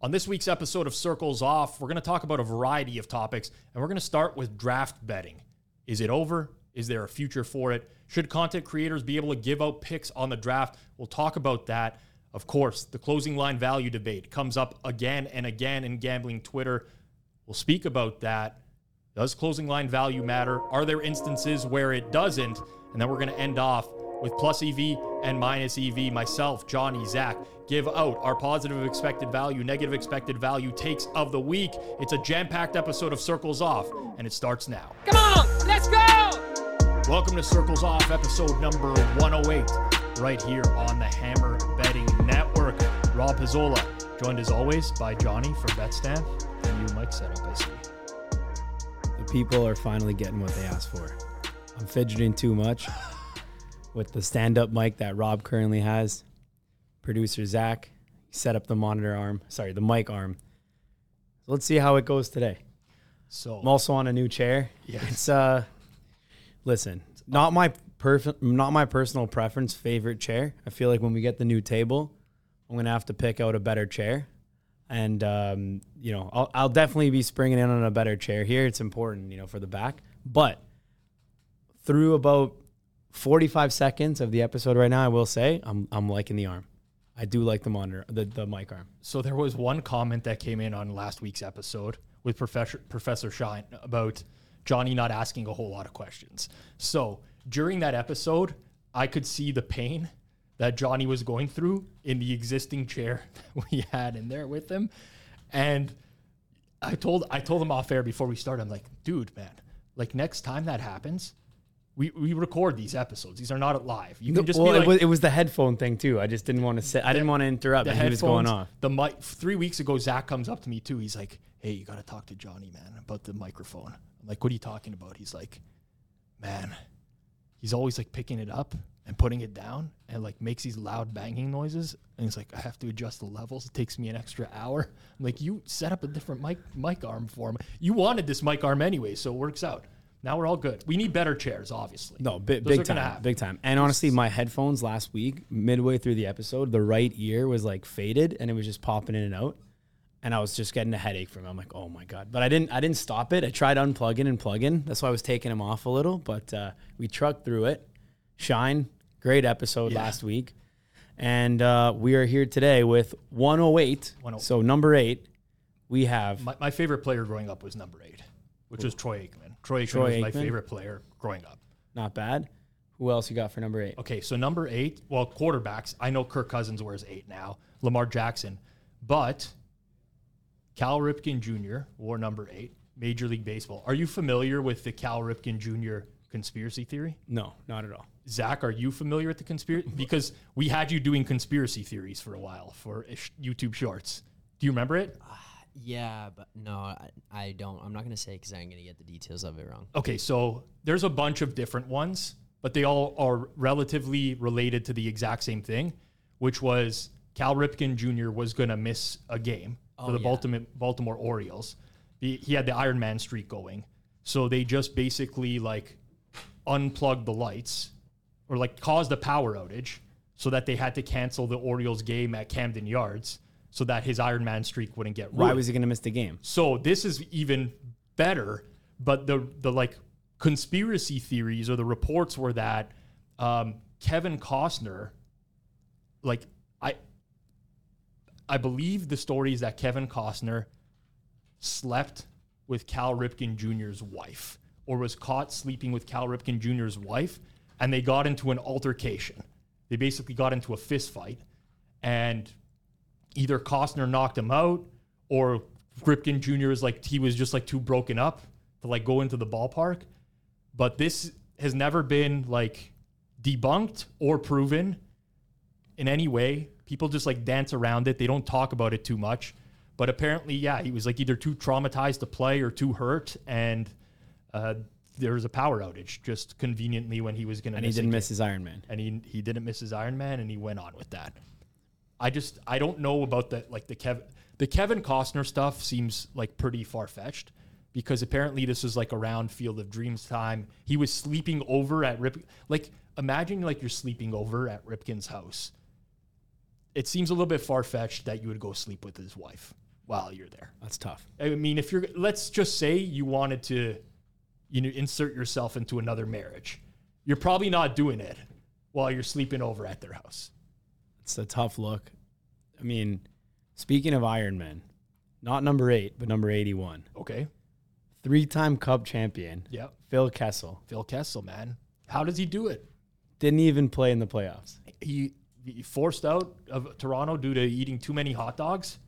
On this week's episode of Circles Off, we're going to talk about a variety of topics, and we're going to start with draft betting. Is it over? Is there a future for it? Should content creators be able to give out picks on the draft? We'll talk about that. Of course, the closing line value debate comes up again and again in gambling Twitter. We'll speak about that. Does closing line value matter? Are there instances where it doesn't? And then we're going to end off with plus EV and minus EV. Myself, Johnny, Zach, give out our positive expected value, negative expected value takes of the week. It's a jam packed episode of Circles Off, and it starts now. Come on, let's go! Welcome to Circles Off, episode number 108, right here on the Hammer Betting Network. Rob Pizzola, joined as always by Johnny from BetStamp. And you, Mike Setup, I see. The people are finally getting what they asked for. I'm fidgeting too much with the stand up mic that Rob currently has. Producer Zach set up the monitor arm, sorry, the mic arm. So let's see how it goes today. So, I'm also on a new chair. Yeah. It's uh listen, not my perfect not my personal preference favorite chair. I feel like when we get the new table, I'm going to have to pick out a better chair. And um, you know, I'll, I'll definitely be springing in on a better chair here. It's important, you know, for the back. But through about 45 seconds of the episode right now, I will say I'm I'm liking the arm. I do like the monitor, the the mic arm. so there was one comment that came in on last week's episode with Professor Professor Shine about Johnny not asking a whole lot of questions. So during that episode, I could see the pain that Johnny was going through in the existing chair that we had in there with him, and I told I told him off air before we started. I'm like, dude, man, like next time that happens. We, we record these episodes. These are not live. You can just well, be like, it, was, it was the headphone thing too. I just didn't want to sit. I didn't want to interrupt. the he was going off. The mic. Three weeks ago, Zach comes up to me too. He's like, "Hey, you got to talk to Johnny, man, about the microphone." I'm like, "What are you talking about?" He's like, "Man, he's always like picking it up and putting it down, and like makes these loud banging noises." And he's like, "I have to adjust the levels. It takes me an extra hour." I'm like, "You set up a different mic mic arm for him. You wanted this mic arm anyway, so it works out." Now we're all good. We need better chairs, obviously. No, big, big time, big time. And honestly, my headphones last week, midway through the episode, the right ear was like faded, and it was just popping in and out, and I was just getting a headache from it. I'm like, oh my god! But I didn't, I didn't stop it. I tried unplugging and plugging. That's why I was taking them off a little, but uh, we trucked through it. Shine, great episode Yeah. last week, and uh, we are here today with 108. 108. So number eight, we have My, my favorite player growing up was number eight, which was Troy Aikman. Troy Aikman Troy was my Aikman? favorite player growing up. not bad. Who else you got for number eight? Okay, so number eight, well, quarterbacks. I know Kirk Cousins wears eight now, Lamar Jackson, but Cal Ripken Jr. wore number eight, Major League Baseball. Are you familiar with the Cal Ripken Jr. conspiracy theory? No, not at all. Zach, are you familiar with the conspiracy? Because we had you doing conspiracy theories for a while for YouTube Shorts. Do you remember it? Ah, Yeah, but no, I, I don't. I'm not gonna say because I'm gonna get the details of it wrong. Okay, so there's a bunch of different ones, but they all are relatively related to the exact same thing, which was Cal Ripken Jr. was going to miss a game for Oh, the yeah. Baltimore, Baltimore Orioles. He, he had the Iron Man streak going. So they just basically like unplugged the lights or like caused a power outage so that they had to cancel the Orioles game at Camden Yards so that his Iron Man streak wouldn't get ruined. Why was he going to miss the game? So this is even better, but the the like conspiracy theories or the reports were that um, Kevin Costner, like I, I believe the story is that Kevin Costner slept with Cal Ripken Jr.'s wife, or was caught sleeping with Cal Ripken Jr.'s wife, and they got into an altercation. They basically got into a fist fight, and either Costner knocked him out or Ripken Jr. is like he was just like too broken up to like go into the ballpark. But this has never been like debunked or proven in any way. People just like dance around it. They don't talk about it too much. But apparently, yeah, he was like either too traumatized to play or too hurt, and uh, there was a power outage just conveniently when he was going to. And he didn't miss his Iron Man. and he he didn't miss his Iron Man, and he went on with that. I just I don't know about the like the Kevin the Kevin Costner stuff seems like pretty far fetched because apparently this is like around Field of Dreams time. He was sleeping over at Rip like imagine like you're sleeping over at Ripken's house. It seems a little bit far fetched that you would go sleep with his wife. while you're there. That's tough. I mean, if you're, let's just say you wanted to, you know, insert yourself into another marriage, you're probably not doing it while you're sleeping over at their house. It's a tough look. I mean, speaking of Ironman, not number eight, but number 81. Okay. Three time Cup champion, Yep. Phil Kessel. Phil Kessel, man. How does he do it? Didn't even play in the playoffs. He, he forced out of Toronto due to eating too many hot dogs.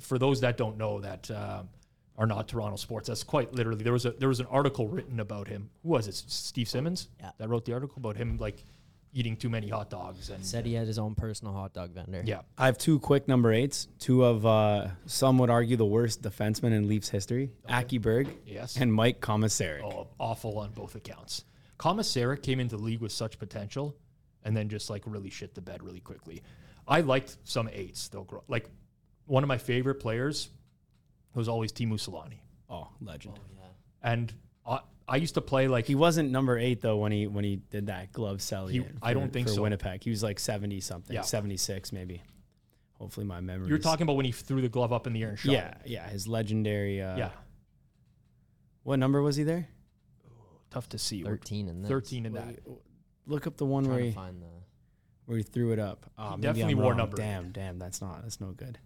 For those that don't know, that um, are not Toronto sports, that's quite literally. There was a there was an article written about him. Who was it? Steve Simmons. Yeah. That wrote the article about him like eating too many hot dogs and Said he had his own personal hot dog vendor. yeah. I have two quick number eights, two of uh, some would argue the worst defensemen in Leafs history Aki Berg Yes. and Mike Komisarek. Oh, awful on both accounts. Komisarek came into the league with such potential and then just like really shit the bed really quickly. I liked some eights though. gro- Like one of my favorite players was always Teemu Selanne. Oh, legend. And I, I used to play like He wasn't number eight though when he when he did that glove sell. He- in I don't think for so. Winnipeg. He was like seventy something, Yeah. seventy six maybe. Hopefully my memory. you're talking about when he threw the glove up in the air and shot. Yeah, yeah, his legendary. Uh, Yeah. What number was he there? Tough to see. 13 in this. 13 in that. Look up the one Trying where to he, find the. where he threw it up. Oh, He maybe definitely I'm wore wrong. number eight. Damn, damn, that's not that's no good.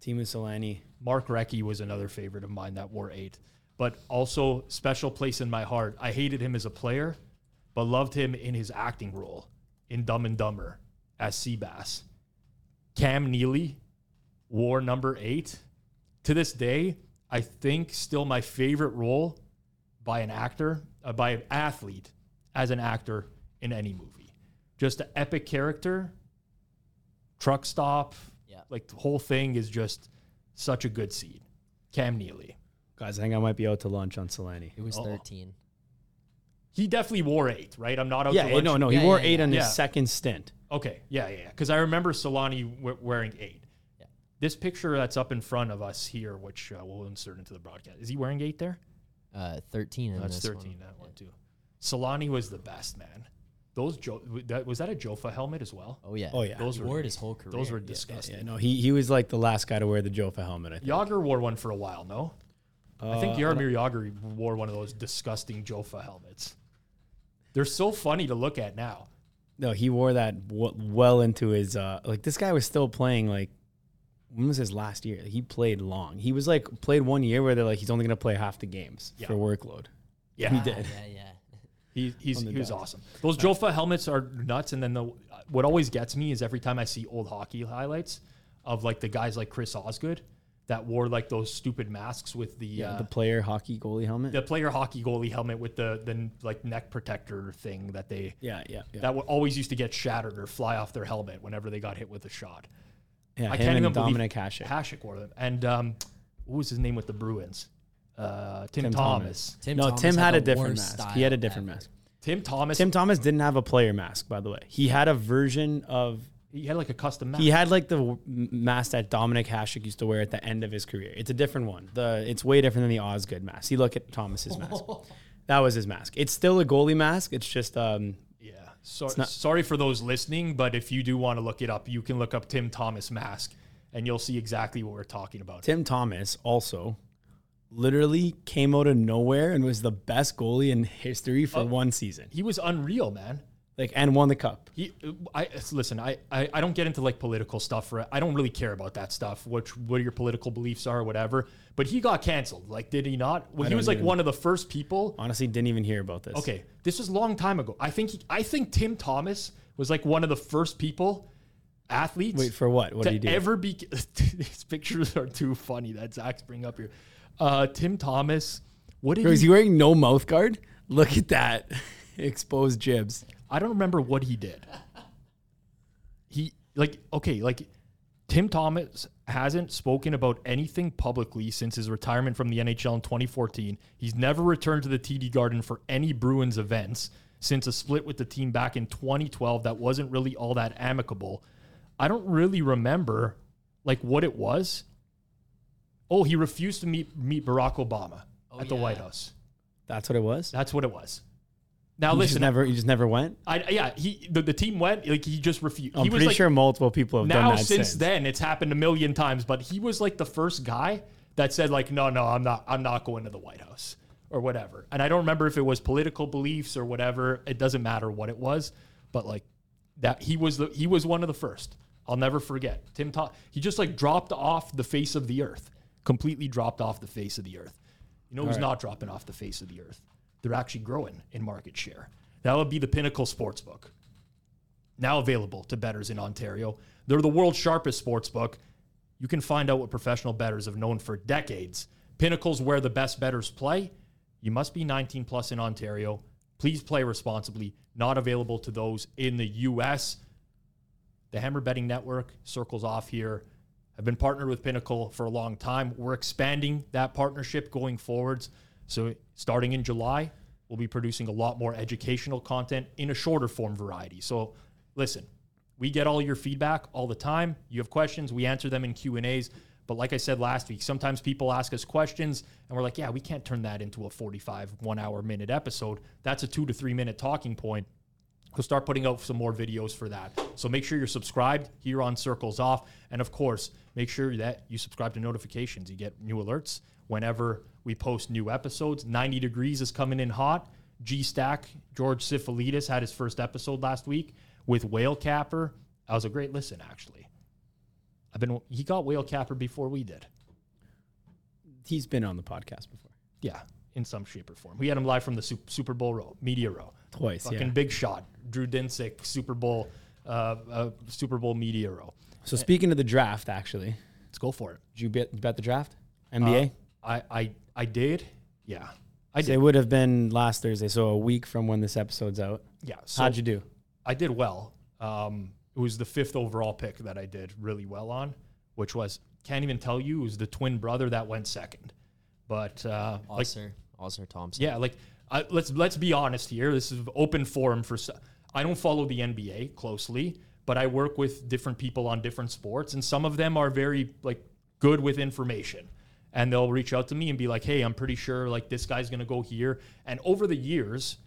Teemu Selanne. Mark Recchi was another favorite of mine that wore eight, but also special place in my heart. I hated him as a player, but loved him in his acting role in Dumb and Dumber as Seabass. Cam Neely wore number eight. To this day, I think still my favorite role by an actor, uh, by an athlete as an actor in any movie. Just an epic character, truck stop, Yeah. like the whole thing is just such a good seed. Cam Neely. Guys, I think I might be out to lunch on Selanne. It was Uh-oh. 13. He definitely wore eight, right? I'm not out Yeah, to lunch. no, no, Yeah, he wore yeah, eight yeah. on Yeah. his second stint. Okay, yeah, yeah, Because I remember Selanne we- wearing eight. Yeah. This picture that's up in front of us here, which uh, we'll insert into the broadcast, is he wearing eight there? Uh, 13 in That's this 13, one. that one too. Selanne was the best, man. Those jo- that was that a Jofa helmet as well? Oh, yeah. Oh, yeah. Those He were wore it his whole career. those were Yeah, disgusting. Yeah, no, he he was like the last guy to wear the Jofa helmet. I think. Jagr wore one for a while, no? I think Uh, Jaromir wore one of those disgusting Jofa helmets. They're so funny to look at now. No, he wore that w- well into his uh like this guy was still playing like when was his last year? He played long. He was like played one year where they're like he's only gonna play half the games Yeah. for workload. Yeah, He did. Yeah, yeah. He, he's, On he was awesome. Those Jofa helmets are nuts. And then the what always gets me is every time I see old hockey highlights of like the guys like Chris Osgood that wore like those stupid masks with the Yeah, uh, the player hockey goalie helmet. the player hockey goalie helmet with the the like neck protector thing that they yeah, yeah, yeah. that w- always used to get shattered or fly off their helmet whenever they got hit with a shot. yeah I him can't and even believe Dominik Hasek. Hasek wore them. And um, what was his name with the Bruins? Uh, Tim, Tim Thomas. Tim no, Thomas Tim had, a different mask. He had a different ever. mask. Tim Thomas. Tim Thomas didn't have a player mask, by the way. He had a version of he had like a custom mask. He had like the w- m- mask that Dominik Hasek used to wear at the end of his career. It's a different one. The it's way different than the Osgood mask. You look at Thomas's mask. That was his mask. It's still a goalie mask. It's just um Yeah. So, not- sorry for those listening, but if you do want to look it up, you can look up Tim Thomas mask and you'll see exactly what we're talking about. Tim Thomas also literally came out of nowhere and was the best goalie in history for one season. He was unreal, man. Like and won the cup. He, I listen. I, I, I don't get into like political stuff. I don't really care about that stuff. Which what your political beliefs are, or whatever. But he got canceled. Like, did he not? Well, he was like even- one of the first people. Honestly, didn't even hear about this. Okay, this was a long time ago. I think he, I think Tim Thomas was like one of the first people, athletes. Wait for what? What did he do? ever be. These pictures are too funny that Zach's bring up here. Uh, Tim Thomas. What did Bro, is he? he wearing no mouth guard? Look at that. Exposed jibs. I don't remember what he did. He like okay, like Tim Thomas hasn't spoken about anything publicly since his retirement from the NHL in 2014. He's never returned to the TD Garden for any Bruins events since a split with the team back in 2012 that wasn't really all that amicable. I don't really remember like what it was. Oh, he refused to meet meet Barack Obama oh, at the. White House. That's what it was? That's what it was. Now You listen, just never, you just never went. I, yeah, he the, the team went like he just refused. I'm he was pretty like, sure multiple people have done now that since then it's happened a million times, but he was like the first guy that said like, no, no, I'm not, I'm not going to the White House or whatever. And I don't remember if it was political beliefs or whatever. It doesn't matter what it was, but like that he was the he was one of the first. I'll never forget. Tim Ta- he just like dropped off the face of the earth, completely dropped off the face of the earth. You know who's right. not dropping off the face of the earth? They're actually growing in market share. That would be the Pinnacle Sportsbook now available to bettors in Ontario. They're the world's sharpest sports book. You can find out what professional bettors have known for decades. Pinnacle's where the best bettors play. You must be 19 plus in Ontario. Please play responsibly. Not available to those in the US. The Hammer Betting Network circles off here. I've been partnered with Pinnacle for a long time. We're expanding that partnership going forwards. So starting in July, we'll be producing a lot more educational content in a shorter form variety. So listen, we get all your feedback all the time. You have questions, we answer them in Q&As. But like I said last week, sometimes people ask us questions and we're like, yeah, we can't turn that into a 45 one hour minute episode. That's a two to three minute talking point. We'll start putting out some more videos for that. So make sure you're subscribed here on Circles Off. And of course, make sure that you subscribe to notifications. You get new alerts whenever we post new episodes. 90 Degrees is coming in hot. G Stack, George Syphilidis had his first episode last week with Whale Capper. That was a great listen, actually. I've been he got Whale Capper before we did. He's been on the podcast before. Yeah, in some shape or form. We had him live from the Super Bowl row, media row. Twice, Fucking yeah. big shot. Drew Dinsick, Super Bowl, uh, uh, Super Bowl media row. So speaking of the draft, actually, Let's go for it. did you bet, bet the draft? NBA? I, I, I did. Yeah, I So did. it would have been last Thursday, so a week from when this episode's out. Yeah. So How'd you do? I did well. Um, it was the fifth overall pick that I did really well on, which was can't even tell you it was the twin brother that went second. But uh, like Ausar, Ausar Thompson. Yeah, like I, let's let's be honest here. This is open forum for. I don't follow the NBA closely, but I work with different people on different sports, and some of them are very like good with information, and they'll reach out to me and be like, "Hey, I'm pretty sure like this guy's gonna go here." And over the years,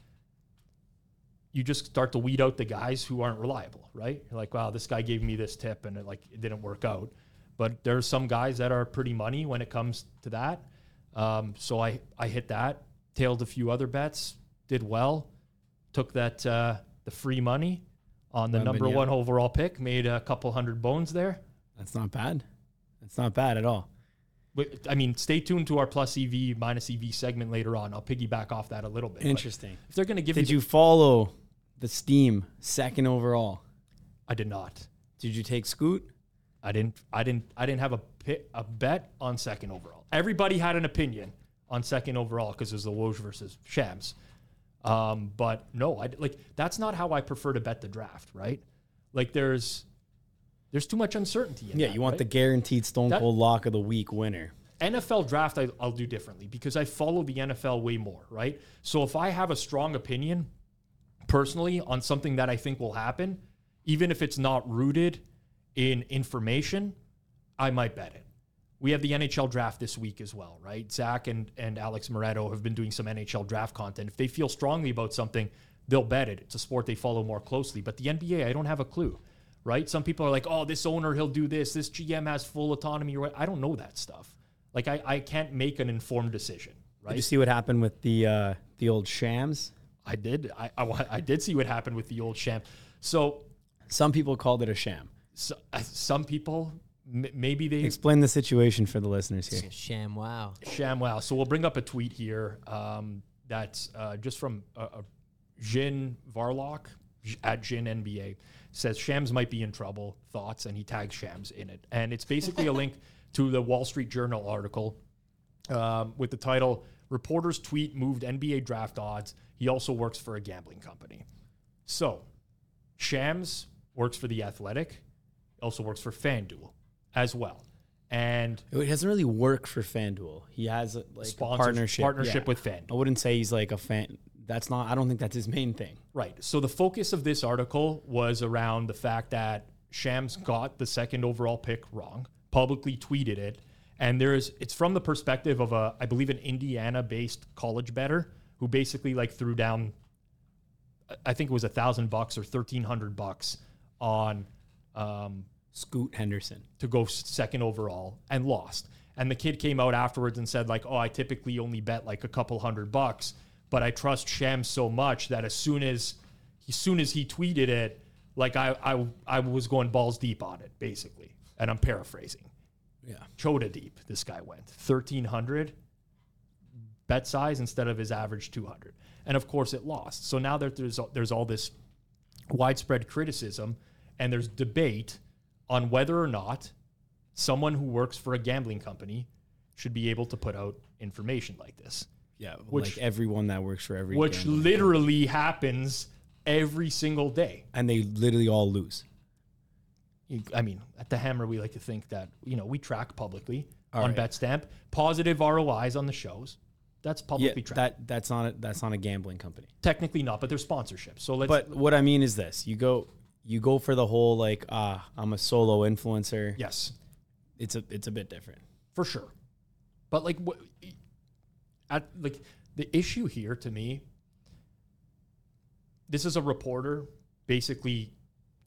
you just start to weed out the guys who aren't reliable, right? You're like, "Wow, this guy gave me this tip, and it like it didn't work out." But there's some guys that are pretty money when it comes to that. Um, so I, I hit that, tailed a few other bets, did well, took that uh, the free money on the number one overall pick, made a couple hundred bones there. That's not bad. That's not bad at all. But, I mean, stay tuned to our plus EV minus EV segment later on. I'll piggyback off that a little bit. But Interesting. If they're going to give Did you, you follow the Steam second overall? I did not. Did you take Scoot? I didn't. I didn't. I didn't have a pit, a bet on second overall. Everybody had an opinion on second overall because it was the Woj versus Shams. Um, but no, I like that's not how I prefer to bet the draft. Right? Like there's there's too much uncertainty. In Yeah, that, you want right? the guaranteed Stone That- Cold lock of the week winner. NFL draft, I, I'll do differently because I follow the NFL way more, right? So if I have a strong opinion personally on something that I think will happen, even if it's not rooted in information, I might bet it. We have the NHL draft this week as well, right? Zach and, and Alex Moretto have been doing some NHL draft content. If they feel strongly about something, they'll bet it. It's a sport they follow more closely. But the NBA, I don't have a clue, right? Some people are like, oh, this owner, he'll do this. This GM has full autonomy. Or I don't know that stuff. Like, I, I can't make an informed decision, Did you see what happened with the uh, the old Shams? I did. I, I, I did see what happened with the old sham. So, Some people called it a sham. so uh, some people, m- maybe they Explain the situation for the listeners here. Sham wow. Sham wow. So we'll bring up a tweet here um, that's uh, just from uh, uh, Jin Varlock J- at Jin NBA says Shams might be in trouble. Thoughts, and he tags Shams in it, and it's basically a link to the Wall Street Journal article um, with the title "Reporters Tweet Moved NBA Draft Odds." He also works for a gambling company. So Shams works for the Athletic, also works for FanDuel as well, and It doesn't really work for FanDuel. He has a, like a partnership partnership yeah. with FanDuel. I wouldn't say he's like a fan. That's not. I don't think that's his main thing. Right. So the focus of this article was around the fact that Shams got the second overall pick wrong, publicly tweeted it, and there's it's from the perspective of a I believe an Indiana-based college better who basically like threw down I think it was a thousand bucks or thirteen hundred bucks on um, Scoot Henderson. to go second overall and lost. And the kid came out afterwards and said like, "Oh, I typically only bet like a couple hundred bucks, but I trust Shams so much that as soon as as soon as he tweeted it, like I I I was going balls deep on it basically." And I'm paraphrasing. Yeah. Choda deep. This guy went 1300 bet size instead of his average 200. And of course it lost. So now that there's there's all this widespread criticism and there's debate on whether or not someone who works for a gambling company should be able to put out information like this, Yeah. Which- like everyone that works for every which gambling- literally happens every single day. and they literally all lose. You- I mean, at the Hammer, we like to think that you know we track publicly on right. BetStamp positive ROIs on the shows. That's Yeah, publicly tracked. that that's not a, that's not a gambling company. Technically not, but they're sponsorships. So let's. But what I mean is this: you go you go for the whole like ah I'm a solo influencer. yes, It's a it's a bit different. for sure. But like what? At like the issue here to me. This is a reporter basically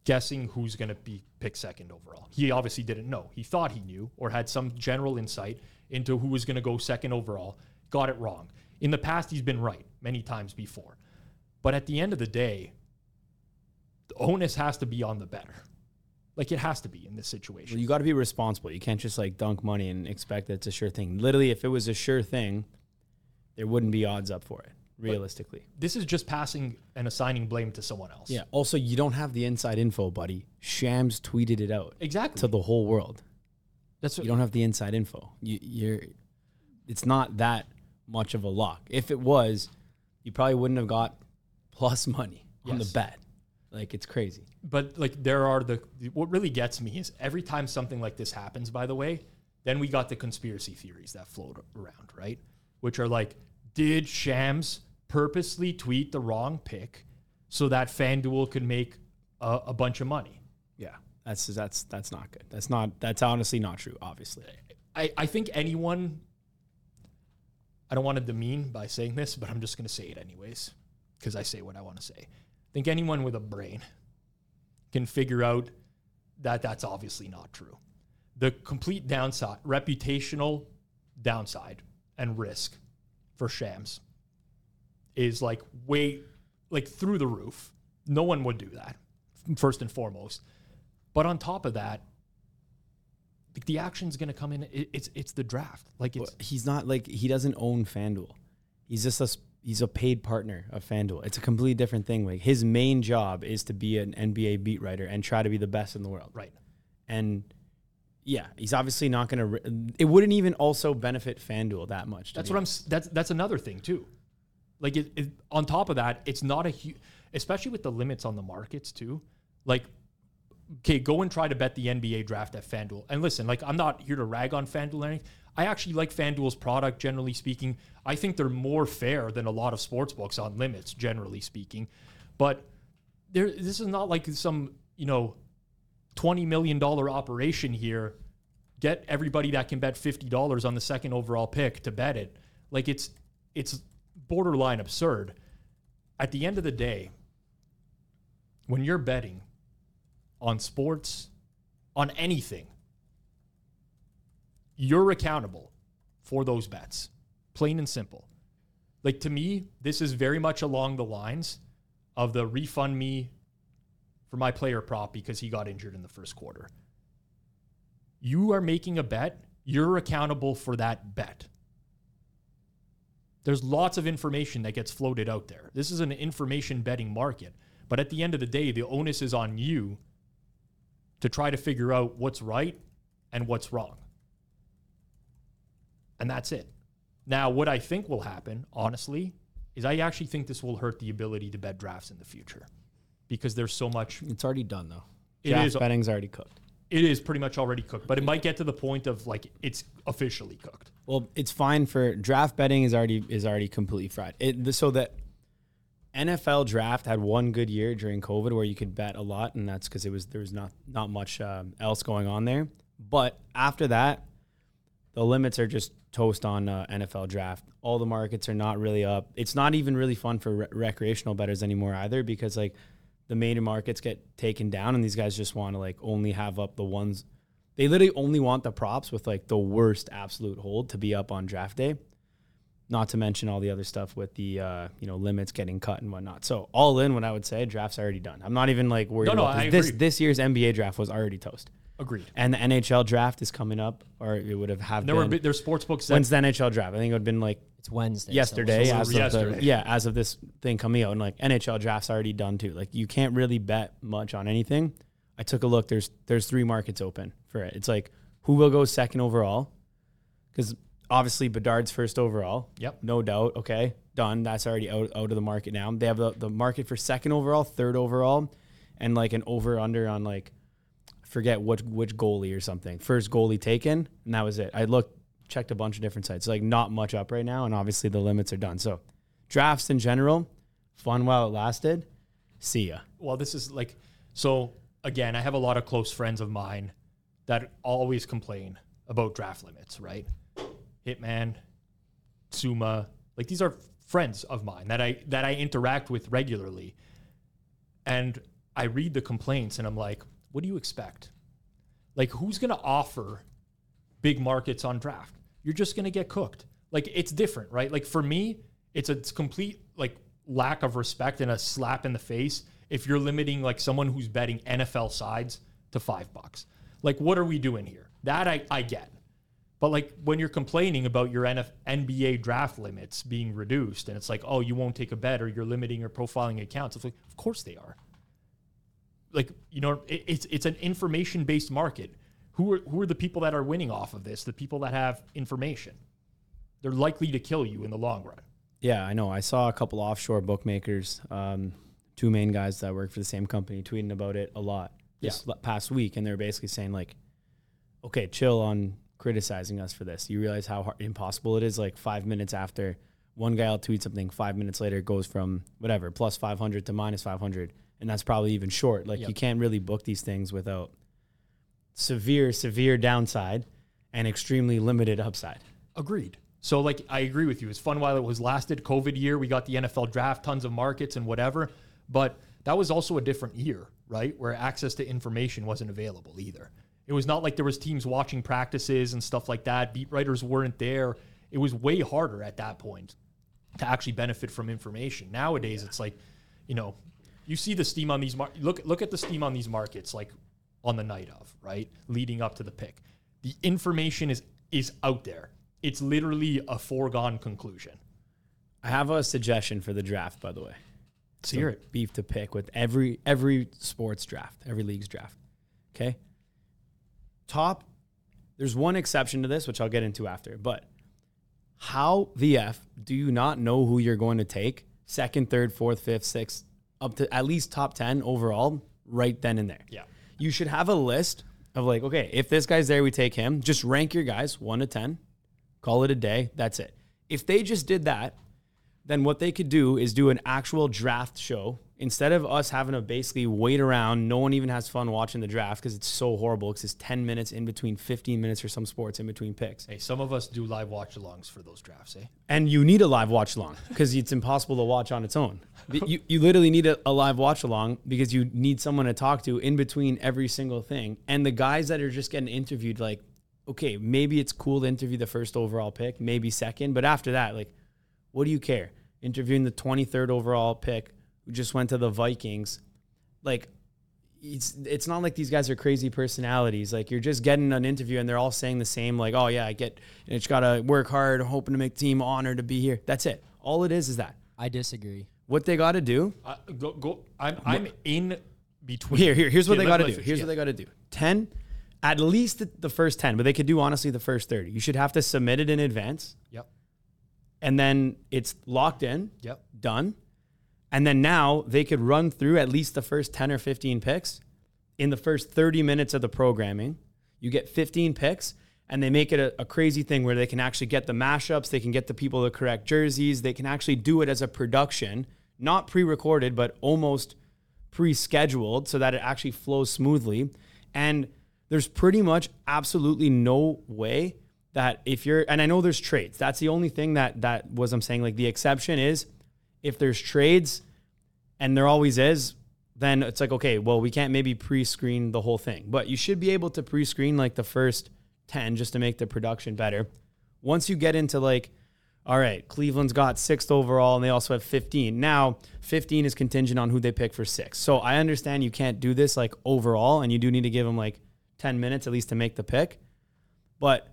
guessing who's going to be picked second overall. He obviously didn't know. He thought he knew or had some general insight into who was going to go second overall. Got it wrong. In the past, he's been right many times before. But at the end of the day, the onus has to be on the better. Like it has to be in this situation. Well, you got to be responsible. You can't just like dunk money and expect that it's a sure thing. Literally, if it was a sure thing, there wouldn't be odds up for it. Realistically, this is just passing and assigning blame to someone else. yeah. Also, you don't have the inside info, buddy. Shams tweeted it out exactly. to the whole world. That's You don't have the inside info. You, you're. It's not that much of a lock. If it was, you probably wouldn't have got plus money on the bet. Like it's crazy. but like there are the what really gets me is every time something like this happens. By the way, then we got the conspiracy theories that float around, right? Which are like, did Shams purposely tweet the wrong pick so that FanDuel could make a, a bunch of money? Yeah, that's that's that's not good. That's not that's honestly not true. Obviously, I, I think anyone I don't want to demean by saying this, but I'm just going to say it anyways because I say what I want to say. I think anyone with a brain can figure out that that's obviously not true. The complete downside, reputational downside and risk for Shams is like way like through the roof. No one would do that first and foremost. But on top of that, like the action's going to come in. It, it's it's the draft. Like it's he's not like he doesn't own FanDuel. He's just a he's a paid partner of FanDuel. It's a completely different thing. Like his main job is to be an NBA beat writer and try to be the best in the world. right. And yeah, he's obviously not going to. It wouldn't even also benefit FanDuel that much. That's what I'm. That's that's another thing too. Like it, it, on top of that, it's not a huge, especially with the limits on the markets too. Like, okay, go and try to bet the NBA draft at FanDuel. And listen, like I'm not here to rag on FanDuel or anything. I actually like FanDuel's product, generally speaking. I think they're more fair than a lot of sports books on limits, generally speaking. But there, this is not like some you know, twenty million dollar operation here. Get everybody that can bet fifty dollars on the second overall pick to bet it. Like it's it's borderline absurd. At the end of the day, when you're betting on sports, on anything, you're accountable for those bets. Plain and simple. Like to me, this is very much along the lines of the refund me for my player prop because he got injured in the first quarter. You are making a bet, you're accountable for that bet. There's lots of information that gets floated out there. This is an information betting market. But at the end of the day, the onus is on you to try to figure out what's right and what's wrong. And that's it. Now, what I think will happen, honestly, is I actually think this will hurt the ability to bet drafts in the future because there's so much. It's already done though. It Draft is- betting's already cooked. It is pretty much already cooked, but it might get to the point of like it's officially cooked. Well, it's fine for draft betting is already is already completely fried. It, the- so that NFL draft had one good year during COVID where you could bet a lot, and that's because it was there was not not much um, else going on there. But after that, the limits are just toast on uh, NFL draft. All the markets are not really up. It's not even really fun for re- recreational bettors anymore either because like the major markets get taken down and these guys just want to like only have up the ones they literally only want the props with like the worst absolute hold to be up on draft day. Not to mention all the other stuff with the uh, you know limits getting cut and whatnot. So all in, what I would say, draft's already done. I'm not even like worried No, no, about. This this year's NBA draft was already toast, Agreed. and the NHL draft is coming up, or it would have have There were been. bi- there's sports books that When's the NHL draft? I think it would have been like It's Wednesday. yesterday, so as yesterday. of the yeah, as of this thing coming out, and like NHL draft's already done too. Like you can't really bet much on anything. I took a look. There's there's three markets open for it. It's like who will go second overall, because obviously Bedard's first overall. Yep. no doubt. Okay, done. That's already out out of the market now. They have the, the market for second overall, third overall, and like an over under on like I forget which which goalie or something. First goalie taken, and that was it. I looked checked a bunch of different sites. Like not much up right now, and obviously the limits are done. So drafts in general, fun while it lasted. See ya. well, this is like so again, I have a lot of close friends of mine that always complain about draft limits, right? Hitman, Suma, like these are friends of mine that I that I interact with regularly. And I read the complaints and I'm like, what do you expect? Like who's going to offer big markets on draft? You're just going to get cooked. Like it's different, right? Like for me, it's a complete like lack of respect and a slap in the face if you're limiting like someone who's betting NFL sides to 5 bucks. Like what are we doing here? That I I get. But like when you're complaining about your NF- NBA draft limits being reduced, and it's like, oh, you won't take a bet or you're limiting your profiling accounts. It's like, of course they are. Like you know, it, it's it's an information based market. Who are who are the people that are winning off of this? The people that have information. They're likely to kill you in the long run. Yeah, I know. I saw a couple offshore bookmakers, um, two main guys that work for the same company, tweeting about it a lot this l- past week, and they're basically saying like, "Okay, chill on criticizing us for this. You realize how hard, impossible it is. Like five minutes after one guy will tweet something, five minutes later it goes from whatever plus five hundred to minus five hundred, and that's probably even short. Like Yep. you can't really book these things without severe, severe downside and extremely limited upside. Agreed. So like I agree with you. It's fun while it was lasted. COVID year, we got the NFL draft, tons of markets and whatever. But that was also a different year, right? Where access to information wasn't available either. It was not like there was teams watching practices and stuff like that. Beat writers weren't there. It was way harder at that point to actually benefit from information. Nowadays, it's like, you know, you see the steam on these mar- look look at the steam on these markets like on the night of, right? Leading up to the pick. The information is is out there. It's literally a foregone conclusion. I have a suggestion for the draft, by the way. Let's hear it. Beef to pick with every every sports draft, every league's draft. Okay. Top. There's one exception to this, which I'll get into after. But how the f do you not know who you're going to take? Second, third, fourth, fifth, sixth, up to at least top ten overall, right then and there. Yeah. You should have a list of like, okay, if this guy's there, we take him. Just rank your guys one to ten. Call it a day. That's it. If they just did that, then what they could do is do an actual draft show instead of us having to basically wait around. No one even has fun watching the draft because it's so horrible. Because it's ten minutes in between, fifteen minutes for some sports in between picks, Hey, some of us do live watch alongs for those drafts, eh? and you need a live watch along because it's impossible to watch on its own. You, you literally need a, a live watch along because you need someone to talk to in between every single thing. And the guys that are just getting interviewed, like, okay, maybe it's cool to interview the first overall pick, maybe second, but after that, like, what do you care? Interviewing the 23rd overall pick who just went to the Vikings, like, it's it's not like these guys are crazy personalities. Like you're just getting an interview and they're all saying the same, like, oh yeah, I get and it's gotta work hard, hoping to make the team honored to be here. That's it. All it is is that. I disagree. What they gotta do Uh, go, go. I'm, I'm in between. here, here, here's what Yeah, they gotta do. Here's finish. what they gotta do. Ten, at least the, the first ten, but they could do honestly the first thirty. You should have to submit it in advance, Yep. and then it's locked in. Yep. done. And then now they could run through at least the first 10 or 15 picks in the first 30 minutes of the programming. You get 15 picks, and they make it a, a crazy thing where they can actually get the mashups, they can get the people the correct jerseys, they can actually do it as a production, not pre recorded, but almost pre scheduled so that it actually flows smoothly. And there's pretty much absolutely no way that if you're and I know there's trades. That's the only thing that that was I'm saying like the exception is if there's trades and there always is, then it's like okay, well we can't maybe pre-screen the whole thing, but you should be able to pre-screen like the first 10 just to make the production better. Once you get into like all right, Cleveland's got sixth overall and they also have 15. Now, 15 is contingent on who they pick for six. So I understand you can't do this like overall and you do need to give them like 10 minutes at least to make the pick. But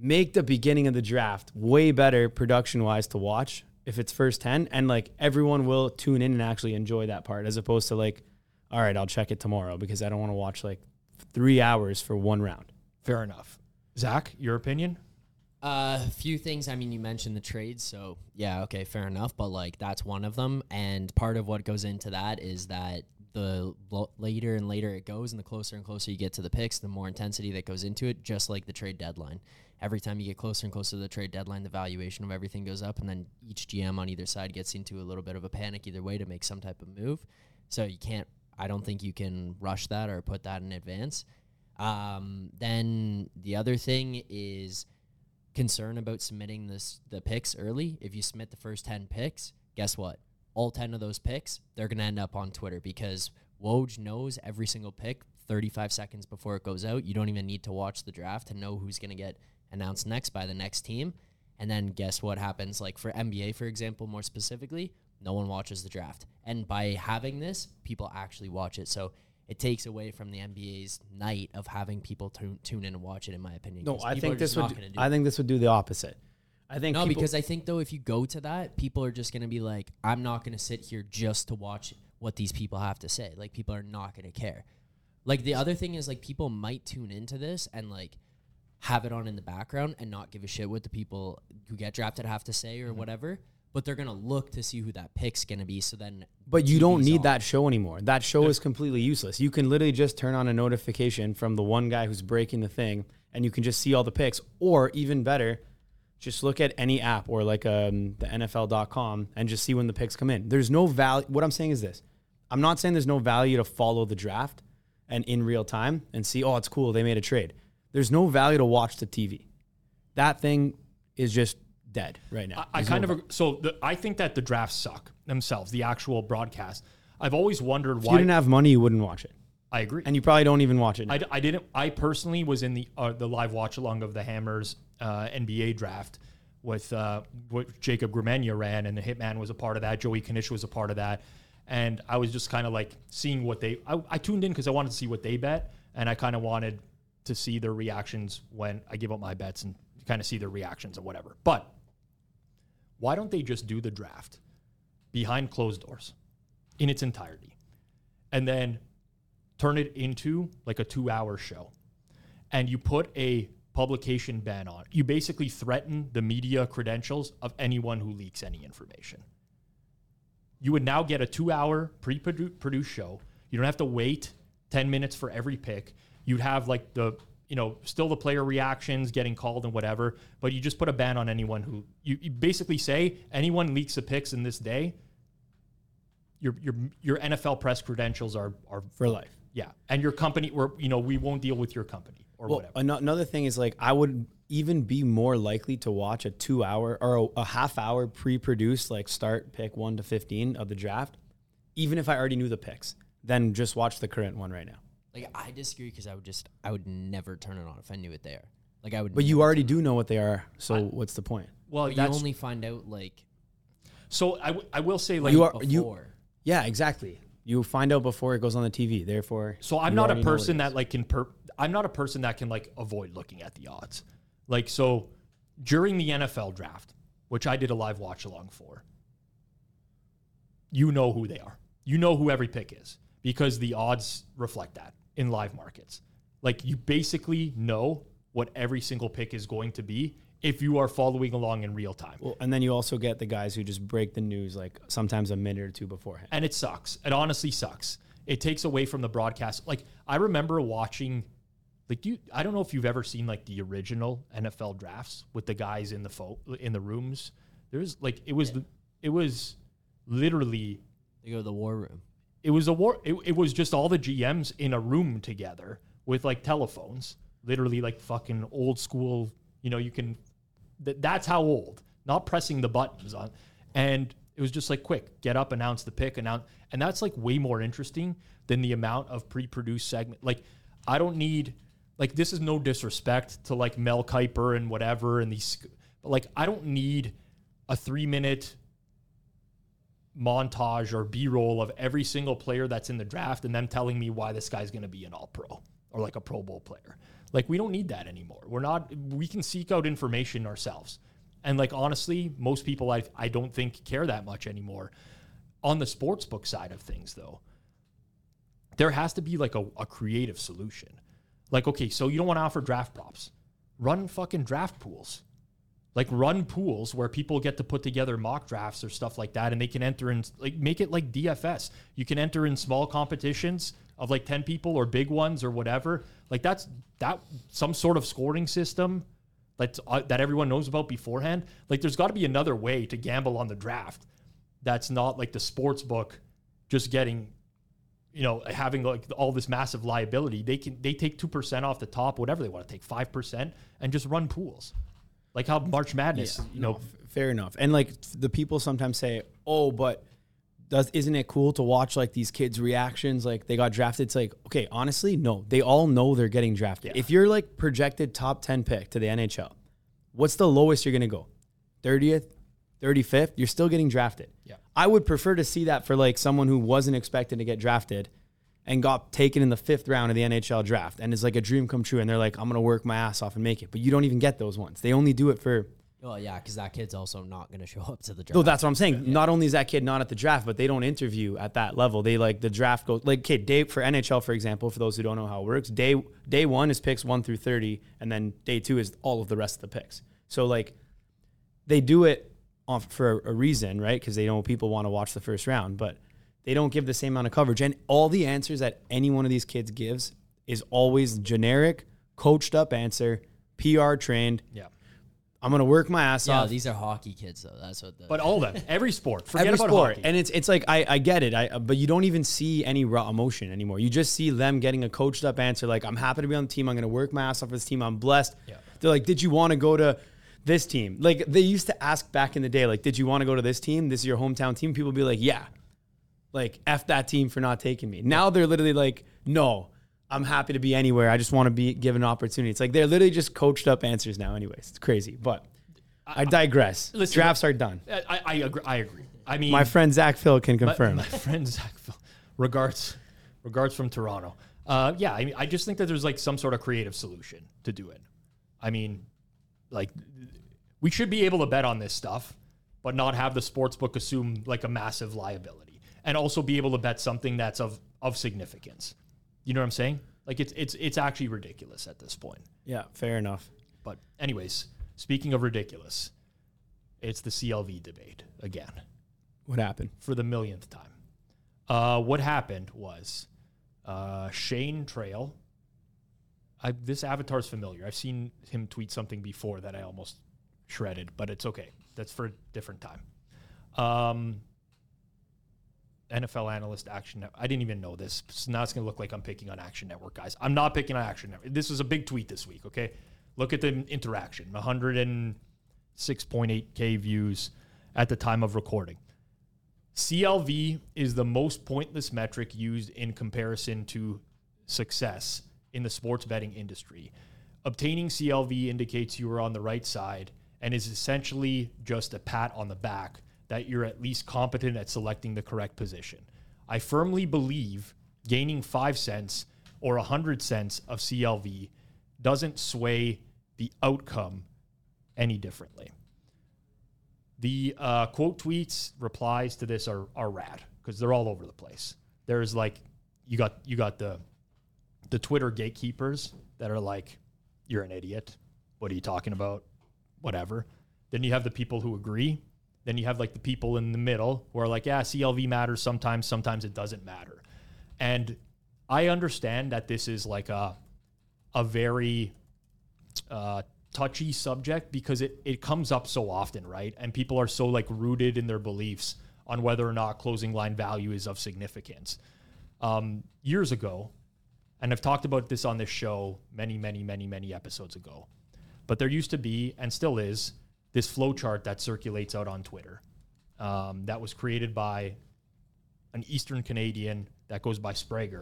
make the beginning of the draft way better production wise to watch if it's first 10 and like everyone will tune in and actually enjoy that part as opposed to like all right i'll check it tomorrow because i don't want to watch like three hours for one round Fair enough. Zach, your opinion? A few things. I mean, you mentioned the trades, so yeah, okay, fair enough. But like, that's one of them, and part of what goes into that is that the lo- later and later it goes, and the closer and closer you get to the picks, the more intensity that goes into it. Just like the trade deadline, every time you get closer and closer to the trade deadline, the valuation of everything goes up, and then each GM on either side gets into a little bit of a panic either way to make some type of move. So you can't. I don't think you can rush that or put that in advance. Um, then the other thing is concern about submitting this the picks early. If you submit the first ten picks, guess what? All ten of those picks, they're gonna end up on Twitter because Woj knows every single pick 35 seconds before it goes out. You don't even need to watch the draft to know who's gonna get announced next by the next team. And then guess what happens? Like for NBA, for example, more specifically, no one watches the draft. And by having this, people actually watch it. So it takes away from the NBA's night of having people tune, tune in and watch it. In my opinion, no i think this would do- do i it. think this would do the opposite i think No, because I think though, if you go to that, people are just gonna be like, I'm not gonna sit here just to watch what these people have to say. Like people are not gonna care. Like the other thing is like people might tune into this and like have it on in the background and not give a shit what the people who get drafted have to say or Mm-hmm. whatever. But they're gonna look to see who that pick's gonna be. So then, But you don't need on. that show anymore. That show is completely useless. You can literally just turn on a notification from the one guy who's breaking the thing, and you can just see all the picks. Or even better, just look at any app or like um, the NFL.com and just see when the picks come in. There's no value. What I'm saying is this I'm not saying there's no value to follow the draft and in real time and see, oh, it's cool. They made a trade. There's no value to watch the TV. That thing is just dead right now. I, I kind no of so the, I think that the drafts suck themselves, the actual broadcast. I've always wondered why. If you didn't have money, you wouldn't watch it. I agree. And you probably don't even watch it. I, I didn't. I personally was in the uh, the live watch along of the Hammers uh, NBA draft with uh, what Jacob Gramegna ran, and the Hitman was a part of that. Joey Knish was a part of that, and I was just kind of like seeing what they. I, I tuned in because I wanted to see what they bet, and I kind of wanted to see their reactions when I give up my bets and kind of see their reactions and whatever. But why don't they just do the draft behind closed doors in its entirety, and then turn it into like a two hour show and you put a publication ban on. You basically threaten the media credentials of anyone who leaks any information. You would now get a two hour pre produced show. You don't have to wait 10 minutes for every pick. You'd have like the, you know, still the player reactions getting called and whatever, but you just put a ban on anyone who, you, you basically say anyone leaks the picks in this day, your, your, your NFL press credentials are, are for life. yeah, and your company, or you know, we won't deal with your company or Well, whatever. ano- another thing is like I would even be more likely to watch a two hour or a, a half hour pre produced like start pick one to fifteen of the draft, even if I already knew the picks, than just watch the current one right now. Like I disagree because I would just I would never turn it on if I knew it there. Like I would. But you already do know what they are, so what's the point? well. But you only find out like so. I, w- I will say like You are you. Yeah, exactly. You find out before it goes on the TV. Therefore, so. I'm not a already know what it person that like can. Per- I'm not a person that can like avoid looking at the odds. Like so, during the NFL draft, which I did a live watch along for. You know who they are. You know who every pick is because the odds reflect that in live markets. Like you basically know what every single pick is going to be if you are following along in real time. Well, and then you also get the guys who just break the news like sometimes a minute or two beforehand. and it sucks. It honestly sucks. It takes away from the broadcast. Like I remember watching, like you. I don't know if you've ever seen like the original NFL drafts with the guys in the fo- in the rooms. There's like it was it was literally They go to the war room. It was a war. It, it was just all the GMs in a room together with like telephones, literally like fucking old school. You know, you can. Th- that's how old. Not pressing the buttons on, and it was just like quick, get up, announce the pick, announce, and that's like way more interesting than the amount of pre-produced segment. Like, I don't need. Like this is no disrespect to like Mel Kiper and whatever and these, but like I don't need a three minute montage or B roll of every single player that's in the draft and them telling me why this guy's going to be an all pro or like a Pro Bowl player. Like, we don't need that anymore. We're not, we can seek out information ourselves. And like, honestly, most people I, I don't think care that much anymore. On the sports book side of things, though, there has to be like a, a creative solution. Like, okay, so you don't want to offer draft props, run fucking draft pools like run pools where people get to put together mock drafts or stuff like that and they can enter in like make it like DFS. You can enter in small competitions of like 10 people or big ones or whatever. Like that's that some sort of scoring system that's uh, that everyone knows about beforehand. Like there's got to be another way to gamble on the draft that's not like the sports book just getting you know having like all this massive liability. They can they take 2% off the top whatever they want to take 5% and just run pools like how March Madness, Yeah, you know, no, fair enough. And like the people sometimes say, "Oh, but does isn't it cool to watch like these kids' reactions? Like they got drafted." It's like, okay, honestly, no. They all know they're getting drafted. Yeah. If you're like projected top ten pick to the NHL, what's the lowest you're gonna go? Thirtieth, thirty fifth. You're still getting drafted. Yeah. I would prefer to see that for like someone who wasn't expected to get drafted and got taken in the fifth round of the NHL draft and it's like a dream come true. And they're like, I'm gonna work my ass off and make it. But you don't even get those ones. They only do it for Well, yeah, because that kid's also not going to show up to the draft. no, that's what I'm saying. Not only is that kid not at the draft, but they don't interview at that level. They like the draft goes like okay, day for NHL, for example, for those who don't know how it works, day day one is picks one through thirty, and then day two is all of the rest of the picks. So like they do it off for a reason, right? Because they know people want to watch the first round, but they don't give the same amount of coverage. And all the answers that any one of these kids gives is always generic, coached up answer, PR trained. yeah. I'm gonna work my ass yeah, off. these are hockey kids though. That's what the But all of them, every sport, forget every about sport, hockey. and it's it's like I, I get it, I but you don't even see any raw emotion anymore. You just see them getting a coached up answer like I'm happy to be on the team. I'm going to work my ass off for this team. I'm blessed. Yeah. They're like, did you want to go to this team? Like they used to ask back in the day, like, did you want to go to this team? This is your hometown team. People would be like, yeah, like f that team for not taking me. Now they're literally like, no. I'm happy to be anywhere. I just want to be given an opportunity. It's like they're literally just coached up answers now, anyways. It's crazy, but I digress. Listen, Drafts are done. I, I agree. I agree. I mean, My friend Zack Phil can my, confirm. my friend Zack, Phil- regards, regards from Toronto. Uh, yeah, I mean, I just think that there's like some sort of creative solution to do it. I mean, like we should be able to bet on this stuff, but not have the sports book assume like a massive liability, and also be able to bet something that's of of significance. You know what I'm saying? Like it's it's it's actually ridiculous at this point. Yeah, fair enough. But anyways, speaking of ridiculous, it's the CLV debate again What happened? for the millionth time. Uh, what happened was uh, Shane Trail. I, this avatar's familiar. I've seen him tweet something before that I almost shredded, but it's okay. That's for a different time. Um, NFL analyst, Action Network. I didn't even know this. So now it's going to look like I'm picking on Action Network, guys. I'm not picking on Action Network. This was a big tweet this week, okay? Look at the interaction 106.8K views at the time of recording. CLV is the most pointless metric used in comparison to success in the sports betting industry. Obtaining CLV indicates you are on the right side and is essentially just a pat on the back that you're at least competent at selecting the correct position. I firmly believe gaining 5 cents or 100 cents of CLV doesn't sway the outcome any differently. The uh, quote tweets replies to this are are rad because they're all over the place. There's like you got you got the the Twitter gatekeepers that are like, "You're an idiot. What are you talking about? Whatever." Then you have the people who agree. Then you have like the people in the middle who are like, "Yeah, CLV matters sometimes. Sometimes it doesn't matter." And I understand that this is like a a very uh, touchy subject because it, it comes up so often, right? And people are so like rooted in their beliefs on whether or not closing line value is of significance. Um, years ago, and I've talked about this on this show many, many, many, many episodes ago. But there used to be, and still is, this flow chart that circulates out on Twitter um, that was created by an Eastern Canadian that goes by Sprague,